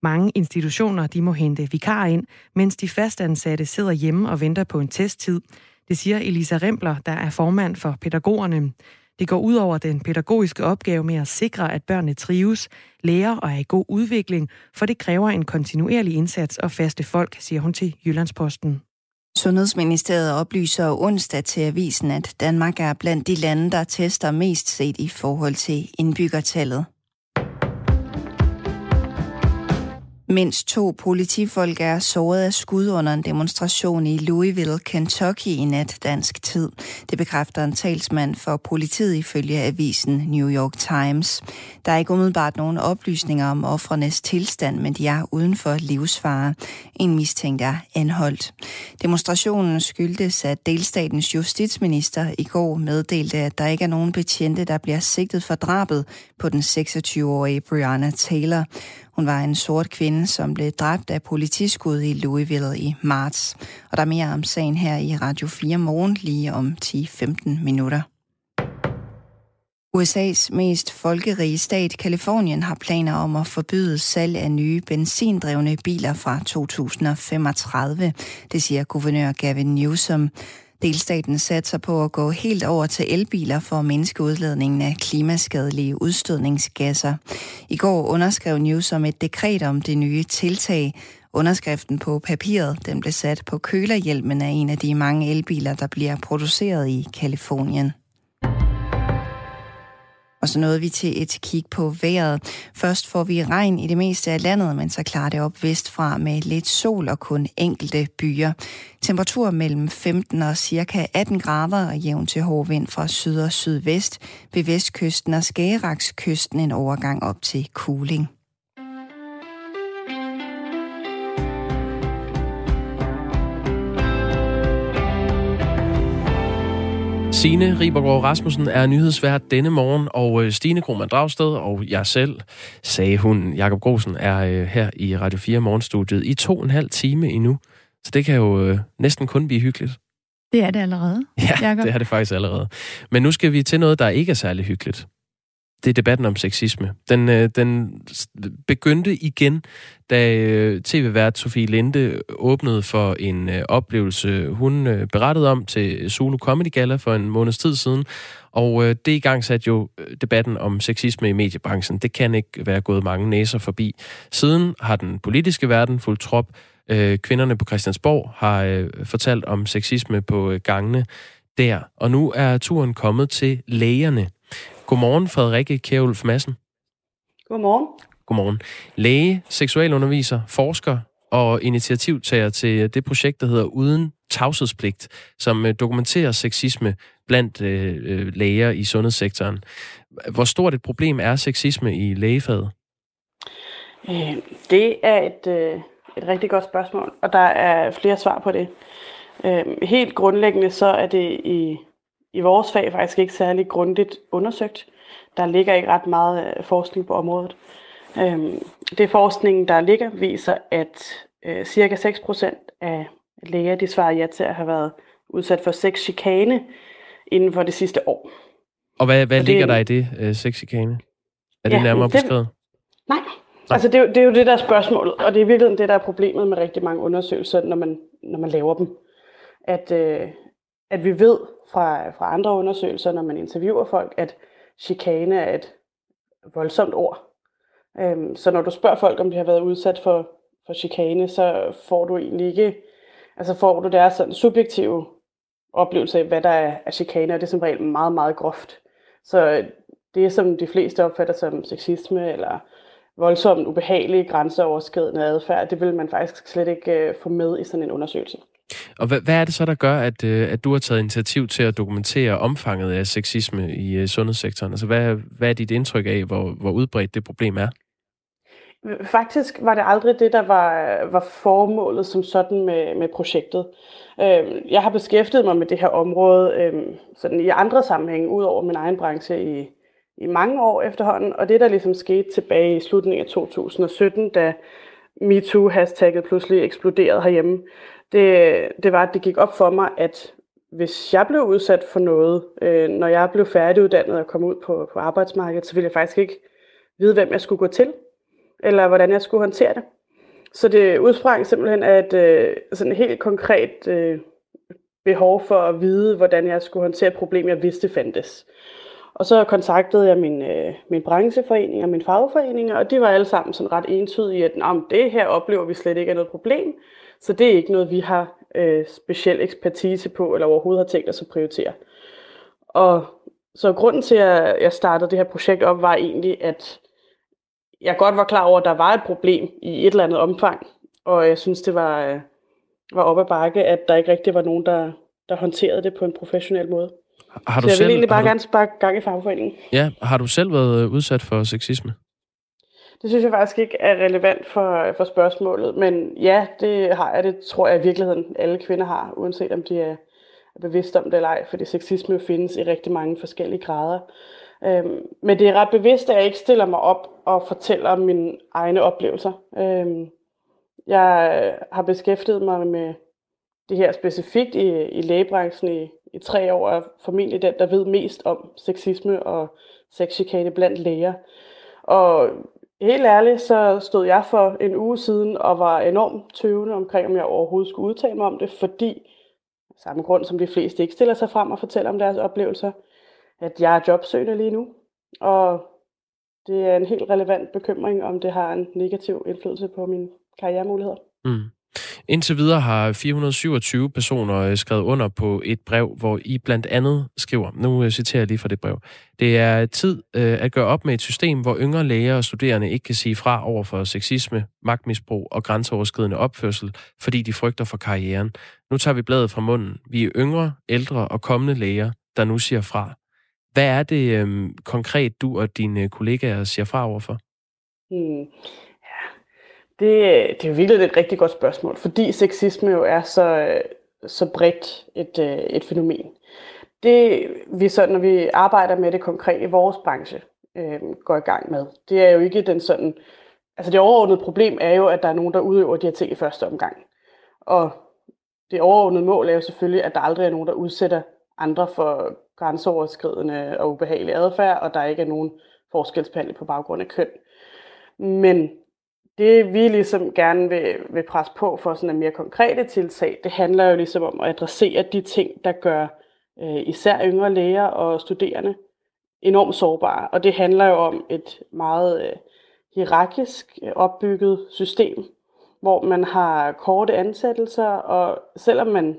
Mange institutioner de må hente vikar ind, mens de fastansatte sidder hjemme og venter på en testtid. Det siger Elisa Rempler, der er formand for pædagogerne. Det går ud over den pædagogiske opgave med at sikre, at børnene trives, lærer og er i god udvikling, for det kræver en kontinuerlig indsats og faste folk, siger hun til Jyllandsposten. Sundhedsministeriet oplyser onsdag til avisen, at Danmark er blandt de lande, der tester mest set i forhold til indbyggertallet. Mindst to politifolk er såret af skud under en demonstration i Louisville, Kentucky i nat dansk tid. Det bekræfter en talsmand for politiet ifølge avisen New York Times. Der er ikke umiddelbart nogen oplysninger om offrenes tilstand, men de er uden for livsfare. En mistænkt er anholdt. Demonstrationen skyldtes, at delstatens justitsminister i går meddelte, at der ikke er nogen betjente, der bliver sigtet for drabet på den 26-årige Brianna Taylor. Hun var en sort kvinde, som blev dræbt af politiskud i Louisville i marts. Og der er mere om sagen her i Radio 4 morgen lige om 10-15 minutter. USA's mest folkerige stat, Kalifornien, har planer om at forbyde salg af nye benzindrevne biler fra 2035. Det siger guvernør Gavin Newsom. Delstaten satser på at gå helt over til elbiler for at mindske udledningen af klimaskadelige udstødningsgasser. I går underskrev Newsom et dekret om det nye tiltag. Underskriften på papiret den blev sat på kølerhjelmen af en af de mange elbiler, der bliver produceret i Kalifornien. Og så nåede vi til et kig på vejret. Først får vi regn i det meste af landet, men så klarer det op vestfra med lidt sol og kun enkelte byer. Temperatur mellem 15 og cirka 18 grader og jævn til hård vind fra syd og sydvest. Ved vestkysten og Skagerakskysten en overgang op til cooling. Signe Ribergaard Rasmussen er nyhedsvært denne morgen, og øh, Stine Krohmann Dragsted og jeg selv, sagde hun, Jakob Grosen, er øh, her i Radio 4 morgenstudiet i to og en halv time endnu. Så det kan jo øh, næsten kun blive hyggeligt. Det er det allerede, Ja, Jacob. det er det faktisk allerede. Men nu skal vi til noget, der ikke er særlig hyggeligt det er debatten om sexisme. Den, øh, den begyndte igen, da øh, tv-vært Sofie Linde åbnede for en øh, oplevelse, hun øh, berettede om til Solo Comedy Gala for en måneds tid siden. Og øh, det i gang satte jo øh, debatten om sexisme i mediebranchen. Det kan ikke være gået mange næser forbi. Siden har den politiske verden fuldt trop. Øh, kvinderne på Christiansborg har øh, fortalt om sexisme på øh, gangene der. Og nu er turen kommet til lægerne. Godmorgen, Frederikke Kjærulf Madsen. Godmorgen. Godmorgen. Læge, seksualunderviser, forsker og initiativtager til det projekt, der hedder Uden tavshedspligt, som øh, dokumenterer sexisme blandt øh, øh, læger i sundhedssektoren. Hvor stort et problem er sexisme i lægefaget? Øh, det er et, øh, et rigtig godt spørgsmål, og der er flere svar på det. Øh, helt grundlæggende så er det i, i vores fag faktisk ikke særlig grundigt undersøgt. Der ligger ikke ret meget øh, forskning på området. Øh, det forskning, der ligger, viser, at øh, cirka 6% af læger de svarer ja til at have været udsat for sexchikane inden for det sidste år. Og hvad, hvad og ligger det, der i det, øh, sexchikane? Er det ja, nærmere det, beskrevet? Nej, Altså det, det er jo det, der er spørgsmålet, og det er virkelig det, der er problemet med rigtig mange undersøgelser, når man, når man laver dem. At, øh, at vi ved fra, fra andre undersøgelser, når man interviewer folk, at chikane er et voldsomt ord. Øhm, så når du spørger folk, om de har været udsat for, for chikane, så får du egentlig ikke, altså får du deres sådan subjektive oplevelse af, hvad der er, er chikane, og det er som regel meget, meget groft. Så det, som de fleste opfatter som sexisme eller voldsomt ubehagelig, grænseoverskridende adfærd, det vil man faktisk slet ikke øh, få med i sådan en undersøgelse. Og hvad, hvad er det så, der gør, at, øh, at du har taget initiativ til at dokumentere omfanget af sexisme i øh, sundhedssektoren? Altså, hvad, hvad er dit indtryk af, hvor, hvor udbredt det problem er? Faktisk var det aldrig det, der var, var formålet som sådan med, med projektet. Øhm, jeg har beskæftiget mig med det her område øhm, sådan i andre sammenhænge, ud over min egen branche i, i mange år efterhånden, og det der ligesom skete tilbage i slutningen af 2017, da MeToo-hashtagget pludselig eksploderede herhjemme, det, det var, at det gik op for mig, at hvis jeg blev udsat for noget, øh, når jeg blev færdiguddannet og kom ud på, på arbejdsmarkedet, så ville jeg faktisk ikke vide, hvem jeg skulle gå til, eller hvordan jeg skulle håndtere det. Så det udsprang simpelthen af et øh, sådan helt konkret øh, behov for at vide, hvordan jeg skulle håndtere et problem, jeg vidste fandtes. Og så kontaktede jeg min, øh, min brancheforening og min fagforening, og de var alle sammen sådan ret entydige, at det her oplever vi slet ikke er noget problem, så det er ikke noget, vi har øh, speciel ekspertise på, eller overhovedet har tænkt os at prioritere. Og så grunden til, at jeg startede det her projekt op, var egentlig, at jeg godt var klar over, at der var et problem i et eller andet omfang, og jeg synes, det var, øh, var op ad bakke, at der ikke rigtig var nogen, der, der håndterede det på en professionel måde. Har du så jeg selv, vil egentlig bare du... gerne sparke gang i fagforeningen. Ja, har du selv været udsat for sexisme? Det synes jeg faktisk ikke er relevant for, for spørgsmålet, men ja, det har jeg. Det tror jeg i virkeligheden alle kvinder har, uanset om de er bevidste om det eller ej, fordi sexisme findes i rigtig mange forskellige grader. Øhm, men det er ret bevidst, at jeg ikke stiller mig op og fortæller om mine egne oplevelser. Øhm, jeg har beskæftiget mig med det her specifikt i, i lægebranchen i, i tre år, og formentlig den, der ved mest om sexisme og sexchikane blandt læger. Og helt ærligt, så stod jeg for en uge siden og var enormt tøvende omkring, om jeg overhovedet skulle udtale mig om det, fordi samme grund som de fleste ikke stiller sig frem og fortæller om deres oplevelser, at jeg er jobsøgende lige nu, og det er en helt relevant bekymring, om det har en negativ indflydelse på mine karrieremuligheder. Mm. Indtil videre har 427 personer øh, skrevet under på et brev, hvor I blandt andet skriver, nu øh, citerer jeg lige fra det brev, det er tid øh, at gøre op med et system, hvor yngre læger og studerende ikke kan sige fra over for sexisme, magtmisbrug og grænseoverskridende opførsel, fordi de frygter for karrieren. Nu tager vi bladet fra munden. Vi er yngre, ældre og kommende læger, der nu siger fra. Hvad er det øhm, konkret, du og dine kollegaer siger fra overfor? Hmm. Det, det er jo virkelig et rigtig godt spørgsmål, fordi sexisme jo er så, øh, så bredt et, øh, et fænomen. Det vi så, når vi arbejder med det konkret i vores branche, øh, går i gang med, det er jo ikke den sådan... Altså det overordnede problem er jo, at der er nogen, der udøver de her ting i første omgang. Og det overordnede mål er jo selvfølgelig, at der aldrig er nogen, der udsætter andre for grænseoverskridende og ubehagelig adfærd, og der ikke er nogen forskelsbehandling på baggrund af køn. Men det vi ligesom gerne vil, vil presse på for sådan en mere konkrete tiltag, det handler jo ligesom om at adressere de ting, der gør øh, især yngre læger og studerende enormt sårbare. Og det handler jo om et meget øh, hierarkisk øh, opbygget system, hvor man har korte ansættelser, og selvom man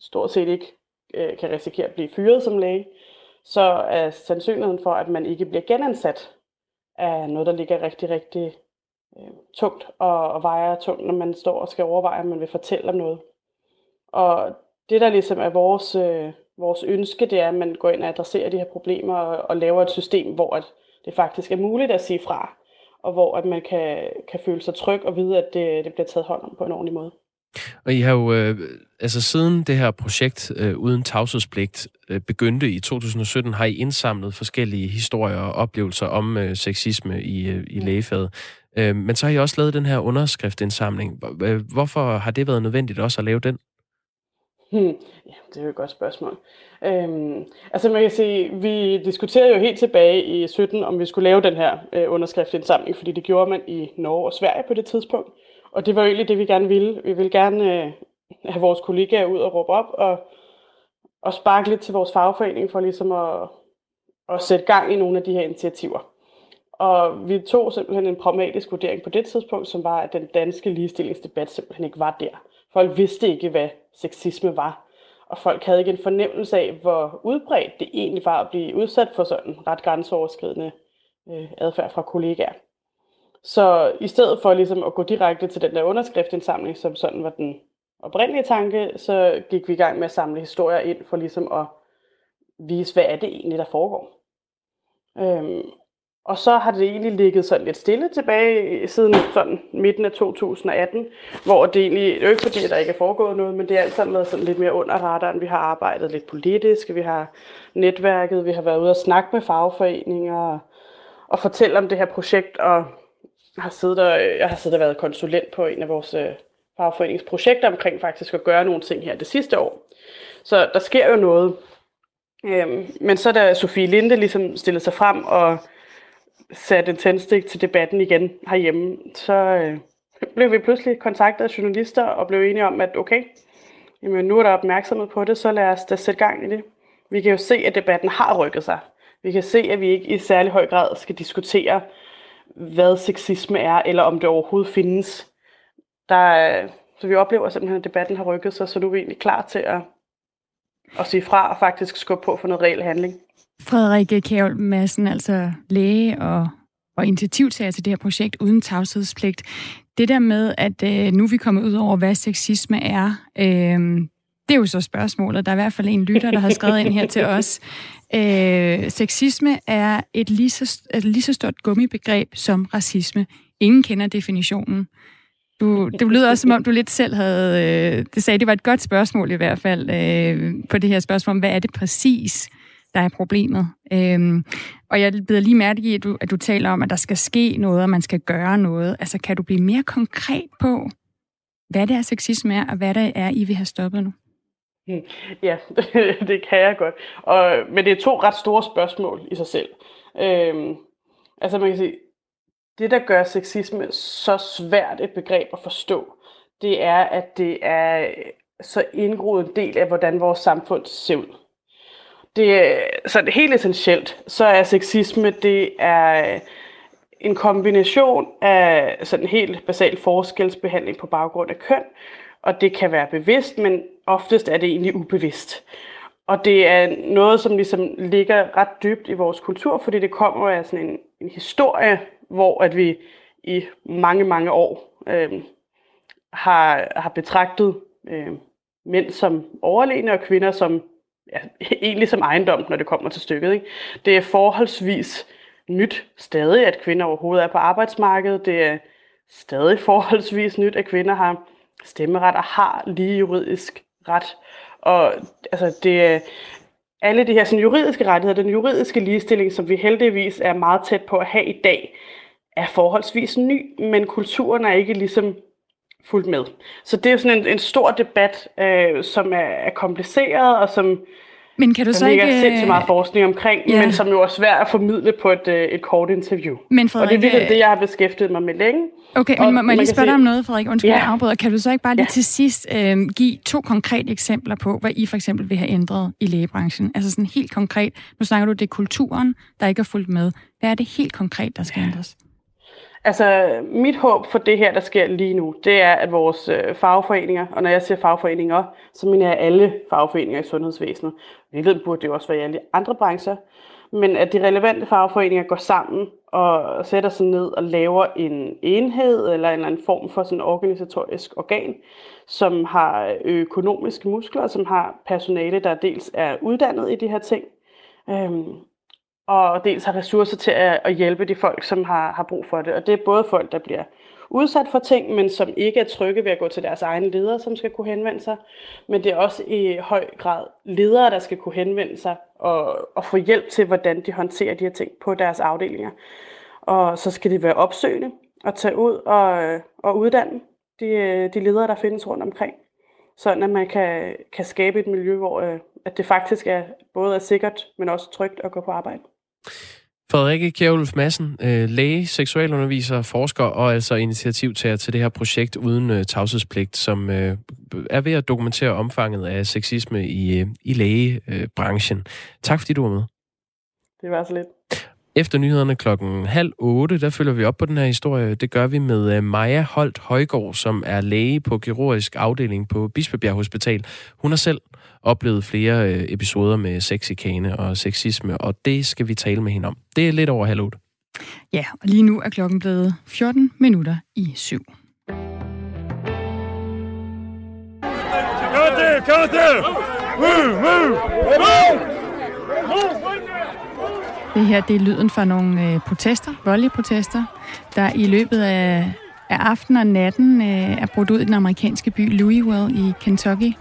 stort set ikke øh, kan risikere at blive fyret som læge, så er sandsynligheden for, at man ikke bliver genansat, er noget, der ligger rigtig, rigtig øh, tungt og, og vejer tungt, når man står og skal overveje, om man vil fortælle om noget. Og det, der ligesom er vores, øh, vores ønske, det er, at man går ind og adresserer de her problemer og, og laver et system, hvor at det faktisk er muligt at sige fra, og hvor at man kan, kan føle sig tryg og vide, at det, det bliver taget hånd om på en ordentlig måde. Og I har jo, øh, altså siden det her projekt øh, uden tavshedspligt øh, begyndte i 2017, har I indsamlet forskellige historier og oplevelser om øh, sexisme i, øh, i lægefaget. Øh, men så har I også lavet den her underskriftindsamling. Øh, hvorfor har det været nødvendigt også at lave den? Hmm. Ja, det er jo et godt spørgsmål. Øhm, altså man kan sige, vi diskuterede jo helt tilbage i 17, om vi skulle lave den her øh, underskriftindsamling, fordi det gjorde man i Norge og Sverige på det tidspunkt. Og det var jo egentlig det, vi gerne ville. Vi ville gerne øh, have vores kollegaer ud og råbe op og, og sparke lidt til vores fagforening for ligesom at, at sætte gang i nogle af de her initiativer. Og vi tog simpelthen en pragmatisk vurdering på det tidspunkt, som var, at den danske ligestillingsdebat simpelthen ikke var der. Folk vidste ikke, hvad sexisme var. Og folk havde ikke en fornemmelse af, hvor udbredt det egentlig var at blive udsat for sådan ret grænseoverskridende øh, adfærd fra kollegaer. Så i stedet for ligesom at gå direkte til den der underskriftindsamling, som sådan var den oprindelige tanke, så gik vi i gang med at samle historier ind for ligesom at vise, hvad er det egentlig, der foregår. Øhm, og så har det egentlig ligget sådan lidt stille tilbage siden sådan midten af 2018, hvor det egentlig, det er jo ikke fordi, at der ikke er foregået noget, men det er alt sammen været sådan lidt mere under radaren. Vi har arbejdet lidt politisk, vi har netværket, vi har været ude og snakke med fagforeninger og, og fortælle om det her projekt, og har siddet der, jeg har siddet og været konsulent på en af vores øh, fagforeningsprojekter omkring faktisk at gøre nogle ting her det sidste år. Så der sker jo noget. Øhm, men så da Sofie Linde ligesom stillede sig frem og satte en tændstik til debatten igen herhjemme, så øh, blev vi pludselig kontaktet af journalister og blev enige om, at okay, jamen nu er der opmærksomhed på det, så lad os da sætte gang i det. Vi kan jo se, at debatten har rykket sig. Vi kan se, at vi ikke i særlig høj grad skal diskutere, hvad sexisme er, eller om det overhovedet findes. Der, så vi oplever simpelthen, at debatten har rykket sig, så nu er vi egentlig klar til at, at sige fra og faktisk skubbe på for noget reel handling. Frederik Kjærl Madsen, altså læge og, og initiativtager til det her projekt uden tavshedspligt. Det der med, at øh, nu er vi kommet ud over, hvad sexisme er, øh, det er jo så spørgsmålet. Der er i hvert fald en lytter, der har skrevet ind her til os. Øh, sexisme er et lige, så, et lige så stort gummibegreb som racisme. Ingen kender definitionen. Du, det lyder også, som om du lidt selv havde... Øh, det sagde, det var et godt spørgsmål i hvert fald øh, på det her spørgsmål om, hvad er det præcis, der er problemet. Øhm, og jeg bider lige mærke i, at du, at du taler om, at der skal ske noget, og man skal gøre noget. Altså, kan du blive mere konkret på, hvad det er, sexisme er, og hvad det er, I vil have stoppet nu? Hmm. Ja, det kan jeg godt. Og, men det er to ret store spørgsmål i sig selv. Øhm, altså man kan sige, det der gør sexisme så svært et begreb at forstå, det er, at det er så indgroet en del af, hvordan vores samfund ser ud. Det er det helt essentielt, så er sexisme, det er øh, en kombination af sådan helt basal forskelsbehandling på baggrund af køn, og det kan være bevidst, men oftest er det egentlig ubevidst. Og det er noget, som ligesom ligger ret dybt i vores kultur, fordi det kommer af sådan en, en historie, hvor at vi i mange, mange år øh, har, har betragtet øh, mænd som overlegne og kvinder som ja, egentlig som ejendom, når det kommer til stykket. Ikke? Det er forholdsvis nyt stadig, at kvinder overhovedet er på arbejdsmarkedet. Det er stadig forholdsvis nyt, at kvinder har stemmeret og har lige juridisk ret. Og altså, det er alle de her sådan, juridiske rettigheder, den juridiske ligestilling, som vi heldigvis er meget tæt på at have i dag, er forholdsvis ny, men kulturen er ikke ligesom fuldt med. Så det er jo sådan en, en stor debat, øh, som er, er kompliceret, og som Men kan du der så ikke... Der sindssygt meget forskning omkring, ja. men som jo er svært at formidle på et, et kort interview. Men Frederik, og det er virkelig det, jeg har beskæftiget mig med længe. Okay, men må, må jeg lige spørge dig om noget, Frederik? Undskyld, ja. jeg afbryder. Kan du så ikke bare lige ja. til sidst øh, give to konkrete eksempler på, hvad I for eksempel vil have ændret i lægebranchen? Altså sådan helt konkret. Nu snakker du, det er kulturen, der ikke er fulgt med. Hvad er det helt konkret, der skal ændres? Altså, mit håb for det her, der sker lige nu, det er, at vores øh, fagforeninger, og når jeg siger fagforeninger, så mener jeg alle fagforeninger i sundhedsvæsenet. Vi ved, burde det jo også være i alle andre brancher. Men at de relevante fagforeninger går sammen og sætter sig ned og laver en enhed eller en eller anden form for sådan organisatorisk organ, som har økonomiske muskler, som har personale, der dels er uddannet i de her ting, øhm, og dels har ressourcer til at, at hjælpe de folk, som har, har brug for det. Og det er både folk, der bliver udsat for ting, men som ikke er trygge ved at gå til deres egne ledere, som skal kunne henvende sig. Men det er også i høj grad ledere, der skal kunne henvende sig og, og få hjælp til, hvordan de håndterer de her ting på deres afdelinger. Og så skal de være opsøgende og tage ud og, og uddanne de, de ledere, der findes rundt omkring. Sådan at man kan, kan skabe et miljø, hvor øh, at det faktisk er både er sikkert, men også trygt at gå på arbejde. Frederikke Kjærulf Madsen, øh, læge, seksualunderviser, forsker og altså initiativtager til det her projekt uden øh, tavshedspligt, som øh, er ved at dokumentere omfanget af sexisme i, i lægebranchen. Tak fordi du var med. Det var så lidt. Efter nyhederne klokken halv otte, der følger vi op på den her historie. Det gør vi med Maja Holt Højgaard, som er læge på kirurgisk afdeling på Bispebjerg Hospital. Hun har selv oplevet flere episoder med sexikane og sexisme, og det skal vi tale med hende om. Det er lidt over halv otte. Ja, og lige nu er klokken blevet 14 minutter i syv. Det her det er lyden fra nogle øh, protester, voldelige protester, der i løbet af, af aftenen og natten øh, er brudt ud i den amerikanske by Louisville i Kentucky.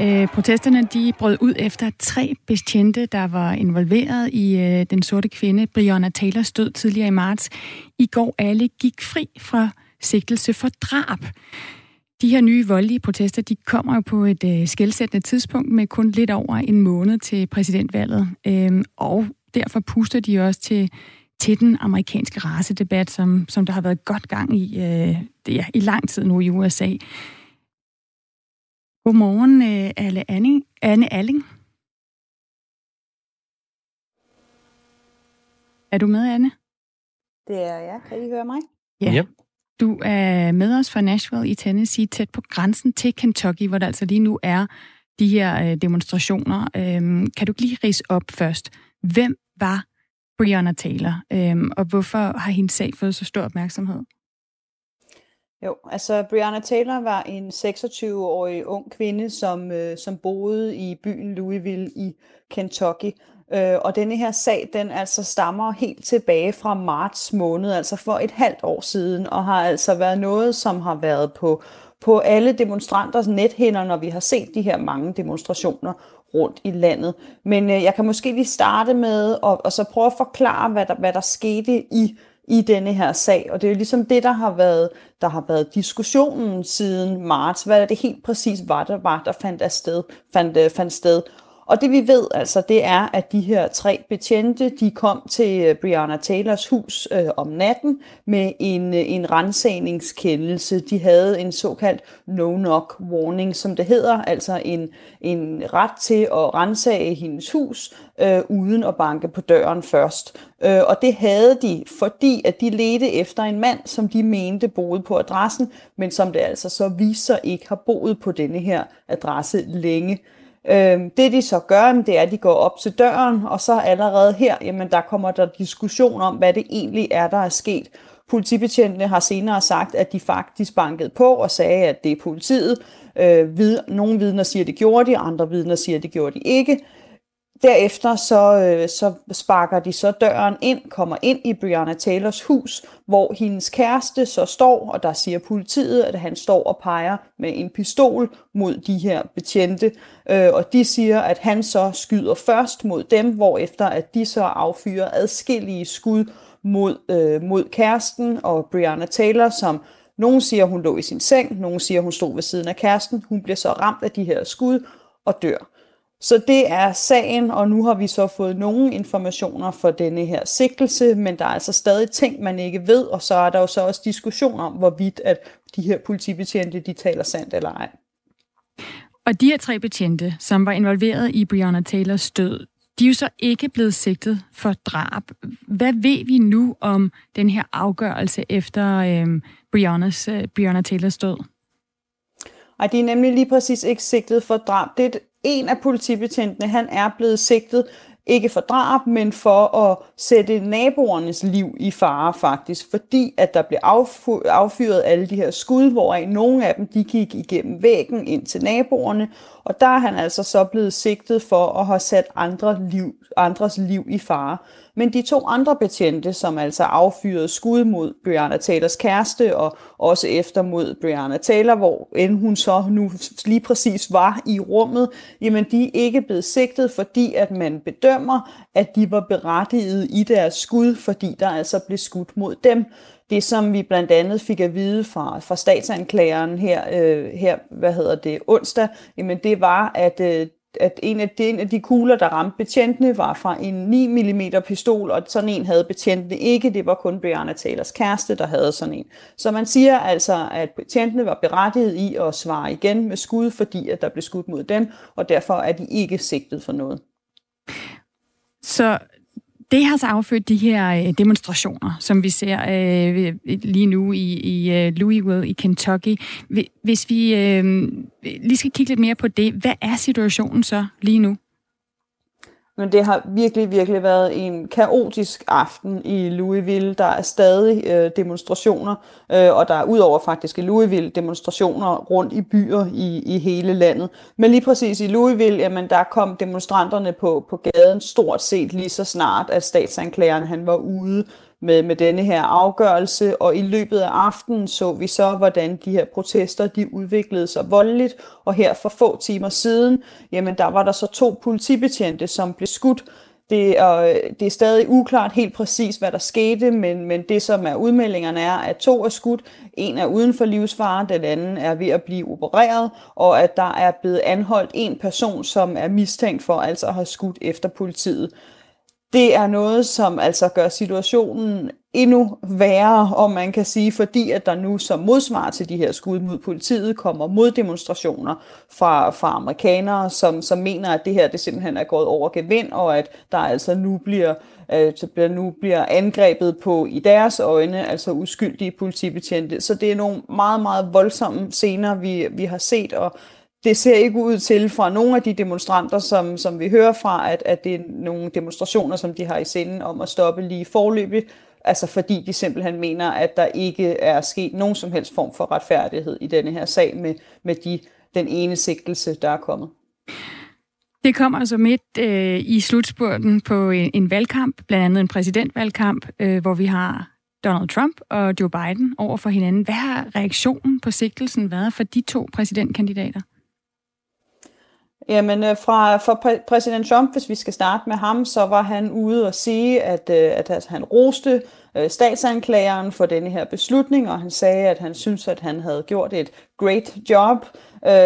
Øh, protesterne de brød ud efter tre betjente, der var involveret i øh, den sorte kvinde Breonna Taylors død tidligere i marts. I går alle gik fri fra sigtelse for drab. De her nye voldelige protester, de kommer jo på et øh, skældsættende tidspunkt med kun lidt over en måned til præsidentvalget. Øhm, og derfor puster de også til, til den amerikanske racedebat, som, som der har været godt gang i, øh, det, ja, i lang tid nu i USA. Godmorgen, øh, Anne, Anning, Anne Alling. Er du med, Anne? Det er jeg. Kan I høre mig? Ja. Yep. Du er med os fra Nashville i Tennessee, tæt på grænsen til Kentucky, hvor der altså lige nu er de her øh, demonstrationer. Øhm, kan du lige rise op først? Hvem var Breonna Taylor, øhm, og hvorfor har hendes sag fået så stor opmærksomhed? Jo, altså Breonna Taylor var en 26-årig ung kvinde, som, øh, som boede i byen Louisville i Kentucky. Øh, og denne her sag, den altså stammer helt tilbage fra marts måned, altså for et halvt år siden, og har altså været noget, som har været på, på alle demonstranters nethinder, når vi har set de her mange demonstrationer rundt i landet. Men øh, jeg kan måske lige starte med at og så prøve at forklare, hvad der, hvad der skete i i denne her sag, og det er jo ligesom det, der har været, der har været diskussionen siden marts. Hvad er det helt præcis var, der var, der fandt, afsted, fandt, øh, fandt sted. Og det vi ved altså, det er, at de her tre betjente, de kom til øh, Brianna Taylors hus øh, om natten med en, øh, en rensagningskendelse. De havde en såkaldt no-knock warning, som det hedder, altså en, en ret til at rensage hendes hus, øh, uden at banke på døren først. Øh, og det havde de, fordi at de ledte efter en mand, som de mente boede på adressen, men som det altså så viser ikke har boet på denne her adresse længe. Øhm, det de så gør, det er, at de går op til døren, og så allerede her, jamen der kommer der diskussion om, hvad det egentlig er, der er sket. Politibetjentene har senere sagt, at de faktisk bankede på og sagde, at det er politiet. Øh, vid- nogle vidner siger, at det gjorde de, andre vidner siger, at det gjorde de ikke. Derefter så, øh, så sparker de så døren ind, kommer ind i Brianna Taylors hus, hvor hendes kæreste så står, og der siger politiet, at han står og peger med en pistol mod de her betjente, øh, og de siger, at han så skyder først mod dem, hvor efter at de så affyrer adskillige skud mod, øh, mod kæresten og Brianna Taylor, som Nogen siger, hun lå i sin seng, nogen siger, hun stod ved siden af kæresten. Hun bliver så ramt af de her skud og dør. Så det er sagen, og nu har vi så fået nogle informationer for denne her sigtelse, men der er altså stadig ting, man ikke ved, og så er der jo så også diskussion om, hvorvidt at de her politibetjente, de taler sandt eller ej. Og de her tre betjente, som var involveret i Brianna Taylors død, de er jo så ikke blevet sigtet for drab. Hvad ved vi nu om den her afgørelse efter øh, Briannas, øh, Brianna Taylors død? Ej, de er nemlig lige præcis ikke sigtet for drab. Det en af politibetjentene, han er blevet sigtet ikke for drab, men for at sætte naboernes liv i fare faktisk, fordi at der blev affyret alle de her skud, hvor nogle af dem de gik igennem væggen ind til naboerne, og der er han altså så blevet sigtet for at have sat andre liv, andres liv i fare. Men de to andre betjente, som altså affyrede skud mod Brianna Taylors kæreste, og også efter mod Brianna Taylor, hvor end hun så nu lige præcis var i rummet, jamen de er ikke blevet sigtet, fordi at man bedømmer, at de var berettiget i deres skud, fordi der altså blev skudt mod dem. Det, som vi blandt andet fik at vide fra, fra statsanklageren her, øh, her, hvad hedder det, onsdag, jamen det var, at øh, at en af, de, en af de kugler, der ramte betjentene, var fra en 9 mm pistol, og sådan en havde betjentene ikke. Det var kun Brianna Taylors kæreste, der havde sådan en. Så man siger altså, at betjentene var berettiget i at svare igen med skud, fordi at der blev skudt mod dem, og derfor er de ikke sigtet for noget. Så det har så affødt de her øh, demonstrationer, som vi ser øh, lige nu i, i øh, Louisville i Kentucky. Hvis vi øh, lige skal kigge lidt mere på det, hvad er situationen så lige nu? Men det har virkelig, virkelig været en kaotisk aften i Louisville. Der er stadig øh, demonstrationer, øh, og der er udover faktisk i Louisville demonstrationer rundt i byer i, i hele landet. Men lige præcis i Louisville, jamen, der kom demonstranterne på, på gaden stort set lige så snart, at statsanklageren han var ude med, med denne her afgørelse, og i løbet af aftenen så vi så, hvordan de her protester de udviklede sig voldeligt, og her for få timer siden, jamen der var der så to politibetjente, som blev skudt. Det er, det er stadig uklart helt præcis, hvad der skete, men, men det som er udmeldingerne er, at to er skudt, en er uden for livsfare, den anden er ved at blive opereret, og at der er blevet anholdt en person, som er mistænkt for altså at have skudt efter politiet det er noget, som altså gør situationen endnu værre, om man kan sige, fordi at der nu som modsvar til de her skud mod politiet kommer moddemonstrationer fra, fra amerikanere, som, som mener, at det her det simpelthen er gået over gevind, og at der altså nu bliver, øh, nu bliver angrebet på i deres øjne, altså uskyldige politibetjente. Så det er nogle meget, meget voldsomme scener, vi, vi har set, og det ser ikke ud til fra nogle af de demonstranter, som, som vi hører fra, at, at det er nogle demonstrationer, som de har i sinde om at stoppe lige forløbig, altså fordi de simpelthen mener, at der ikke er sket nogen som helst form for retfærdighed i denne her sag med, med de, den ene sigtelse, der er kommet. Det kommer altså midt øh, i slutspurten på en, en valgkamp, blandt andet en præsidentvalgkamp, øh, hvor vi har Donald Trump og Joe Biden over for hinanden. Hvad har reaktionen på sigtelsen været for de to præsidentkandidater? Jamen, øh, fra, fra præsident Trump, hvis vi skal starte med ham, så var han ude og sige, at, øh, at altså, han roste øh, statsanklageren for denne her beslutning, og han sagde, at han synes, at han havde gjort et great job.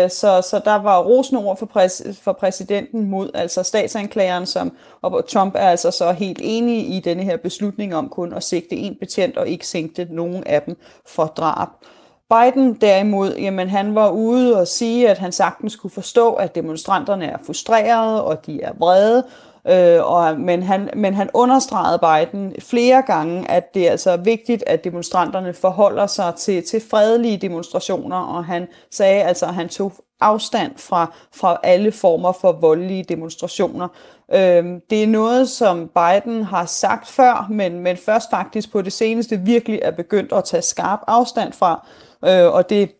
Så, så der var rosende ord for, præs, for præsidenten mod altså statsanklageren, som, og Trump er altså så helt enig i denne her beslutning om kun at sigte en betjent og ikke sigte nogen af dem for drab. Biden derimod, jamen han var ude og sige, at han sagtens kunne forstå, at demonstranterne er frustrerede, og de er vrede, øh, og, men, han, men han understregede Biden flere gange, at det er altså vigtigt, at demonstranterne forholder sig til, til fredelige demonstrationer, og han sagde altså, at han tog afstand fra, fra alle former for voldelige demonstrationer. Øhm, det er noget, som Biden har sagt før, men, men først faktisk på det seneste virkelig er begyndt at tage skarp afstand fra. Øh, og det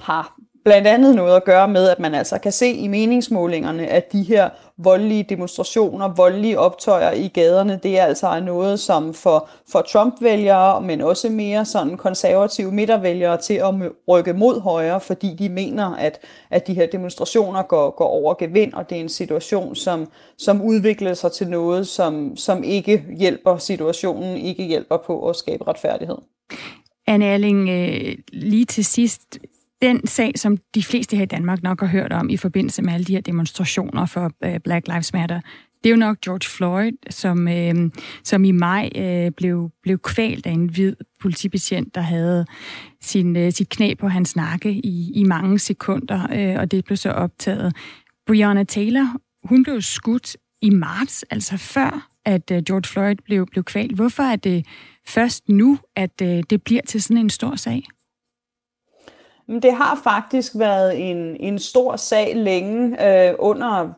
har blandt andet noget at gøre med, at man altså kan se i meningsmålingerne, at de her voldelige demonstrationer, voldelige optøjer i gaderne, det er altså noget, som for, for Trump-vælgere, men også mere sådan konservative midtervælgere til at rykke mod højre, fordi de mener, at, at de her demonstrationer går, går over gevind, og det er en situation, som, som udvikler sig til noget, som, som ikke hjælper situationen, ikke hjælper på at skabe retfærdighed. Anne Erling, øh, lige til sidst, den sag, som de fleste her i Danmark nok har hørt om i forbindelse med alle de her demonstrationer for øh, Black Lives Matter, det er jo nok George Floyd, som, øh, som i maj øh, blev, blev kvalt af en hvid politibetjent, der havde sin, øh, sit knæ på hans nakke i, i mange sekunder, øh, og det blev så optaget. Breonna Taylor, hun blev skudt i marts, altså før at øh, George Floyd blev, blev kvalt. Hvorfor er det først nu, at øh, det bliver til sådan en stor sag? Det har faktisk været en, en stor sag længe øh, under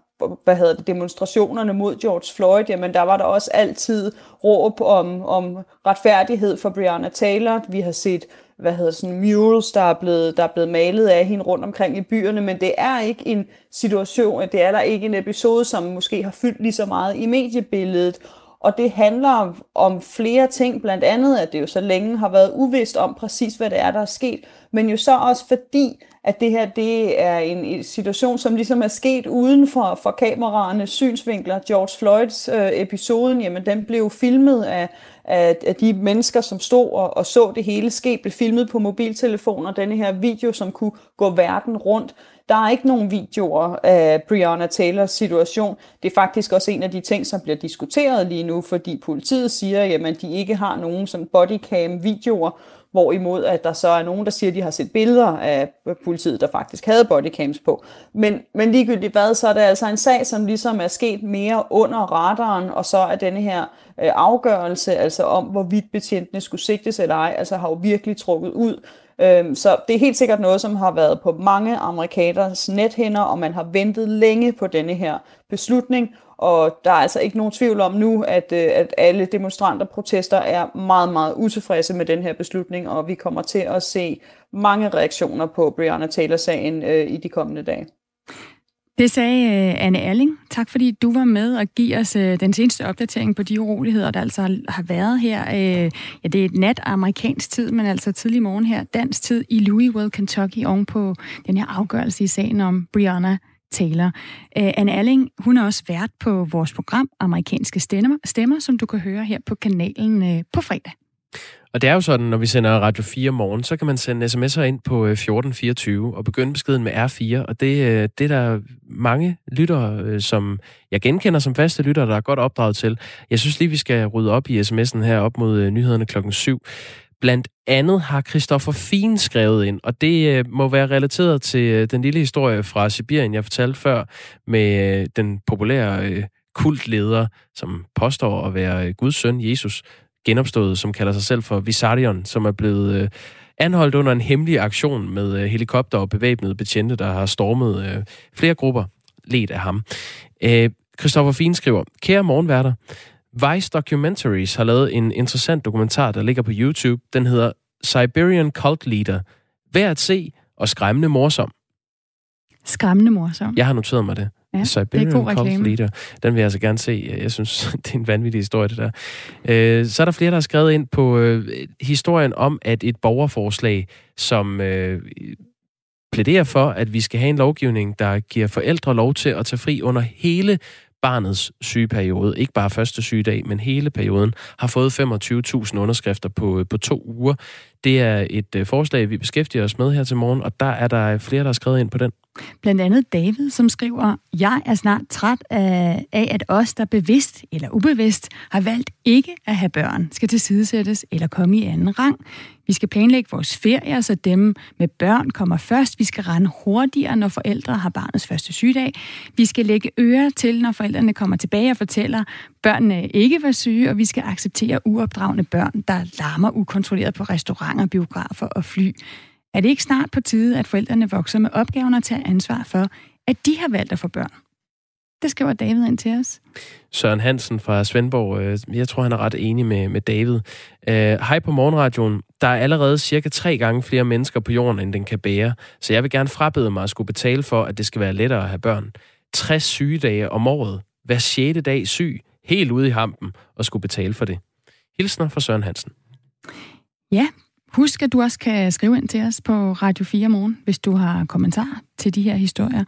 hvad hedder det, demonstrationerne mod George Floyd, jamen der var der også altid råb om, om retfærdighed for Breonna Taylor. Vi har set hvad hedder sådan murals, der er, blevet, der er blevet malet af hende rundt omkring i byerne, men det er ikke en situation, det er der ikke en episode, som måske har fyldt lige så meget i mediebilledet, og det handler om flere ting, blandt andet, at det jo så længe har været uvist om præcis, hvad det er, der er sket, men jo så også fordi, at det her det er en situation, som ligesom er sket uden for, for kameraernes synsvinkler. George Floyds øh, episoden, jamen den blev filmet af, af, af de mennesker, som stod og, og så det hele ske, blev filmet på mobiltelefoner, denne her video, som kunne gå verden rundt. Der er ikke nogen videoer af Breonna Taylors situation. Det er faktisk også en af de ting, som bliver diskuteret lige nu, fordi politiet siger, at de ikke har nogen sådan bodycam videoer, Hvorimod, at der så er nogen, der siger, at de har set billeder af politiet, der faktisk havde bodycams på. Men, men ligegyldigt hvad, så er det altså en sag, som ligesom er sket mere under radaren, og så er denne her øh, afgørelse, altså om hvorvidt betjentene skulle sigtes eller ej, altså har jo virkelig trukket ud. Øhm, så det er helt sikkert noget, som har været på mange amerikaners nethænder, og man har ventet længe på denne her beslutning, og der er altså ikke nogen tvivl om nu, at, øh, at alle demonstranter protester er meget, meget utilfredse med den her beslutning, og vi kommer til at se mange reaktioner på Breonna Taylor-sagen øh, i de kommende dage. Det sagde øh, Anne Erling. Tak fordi du var med og give os øh, den seneste opdatering på de uroligheder, der altså har været her. Øh, ja, det er nat amerikansk tid, men altså tidlig morgen her, dansk tid i Louisville, Kentucky, oven på den her afgørelse i sagen om Brianna Taylor. Anne Erling, hun er også vært på vores program Amerikanske Stemmer, stemmer som du kan høre her på kanalen på fredag. Og det er jo sådan, når vi sender Radio 4 morgen, så kan man sende sms'er ind på øh, 1424 og begynde beskeden med R4. Og det, øh, det er der mange lyttere, øh, som jeg genkender som faste lyttere, der er godt opdraget til. Jeg synes lige, vi skal rydde op i sms'en her op mod nyhederne klokken 7. Blandt andet har Christoffer Fien skrevet ind, og det må være relateret til den lille historie fra Sibirien, jeg fortalte før, med den populære kultleder, som påstår at være Guds søn, Jesus, genopstået, som kalder sig selv for Visarion, som er blevet anholdt under en hemmelig aktion med helikopter og bevæbnede betjente, der har stormet flere grupper ledt af ham. Christoffer Fien skriver, Kære morgenværter, Vice Documentaries har lavet en interessant dokumentar, der ligger på YouTube. Den hedder Siberian Cult Leader. Værd at se og skræmmende morsom. Skræmmende morsom. Jeg har noteret mig det. Ja, Siberian det er god Cult Leader. Den vil jeg altså gerne se. Jeg synes, det er en vanvittig historie, det der. Øh, så er der flere, der har skrevet ind på øh, historien om, at et borgerforslag, som øh, plæderer for, at vi skal have en lovgivning, der giver forældre lov til at tage fri under hele barnets sygeperiode, ikke bare første sygedag, men hele perioden, har fået 25.000 underskrifter på, på to uger. Det er et øh, forslag, vi beskæftiger os med her til morgen, og der er der flere, der har skrevet ind på den. Blandt andet David, som skriver, jeg er snart træt af, at os, der bevidst eller ubevidst har valgt ikke at have børn, skal tilsidesættes eller komme i anden rang. Vi skal planlægge vores ferier, så dem med børn kommer først. Vi skal rende hurtigere, når forældre har barnets første sygedag. Vi skal lægge ører til, når forældrene kommer tilbage og fortæller, børnene ikke var syge, og vi skal acceptere uopdragende børn, der larmer ukontrolleret på restauranter, biografer og fly. Er det ikke snart på tide, at forældrene vokser med opgaven at tage ansvar for, at de har valgt at få børn? Det skriver David ind til os. Søren Hansen fra Svendborg, øh, jeg tror, han er ret enig med, med David. Øh, hej på morgenradioen. Der er allerede cirka tre gange flere mennesker på jorden, end den kan bære. Så jeg vil gerne frabede mig at skulle betale for, at det skal være lettere at have børn. 60 sygedage om året. Hver sjette dag syg. Helt ude i hampen og skulle betale for det. Hilsner fra Søren Hansen. Ja, Husk, at du også kan skrive ind til os på Radio 4 morgen, hvis du har kommentarer til de her historier.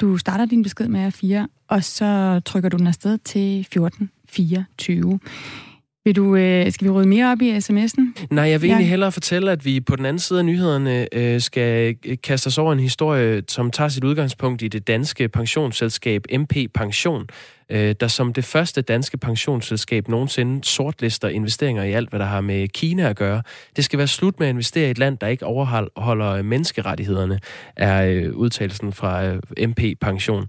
Du starter din besked med R4, og så trykker du den afsted til 1424. Vil du, øh, skal vi rydde mere op i sms'en? Nej, jeg vil egentlig hellere fortælle, at vi på den anden side af nyhederne øh, skal kaste os over en historie, som tager sit udgangspunkt i det danske pensionsselskab MP Pension, øh, der som det første danske pensionsselskab nogensinde sortlister investeringer i alt, hvad der har med Kina at gøre. Det skal være slut med at investere i et land, der ikke overholder menneskerettighederne, er øh, udtalelsen fra øh, MP Pension.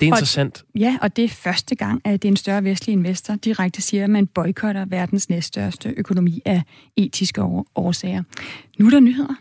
Det er Og- interessant. Ja, og det er første gang, at er en større vestlig investor direkte siger, at man boykotter verdens næststørste økonomi af etiske år- årsager. Nu er der nyheder.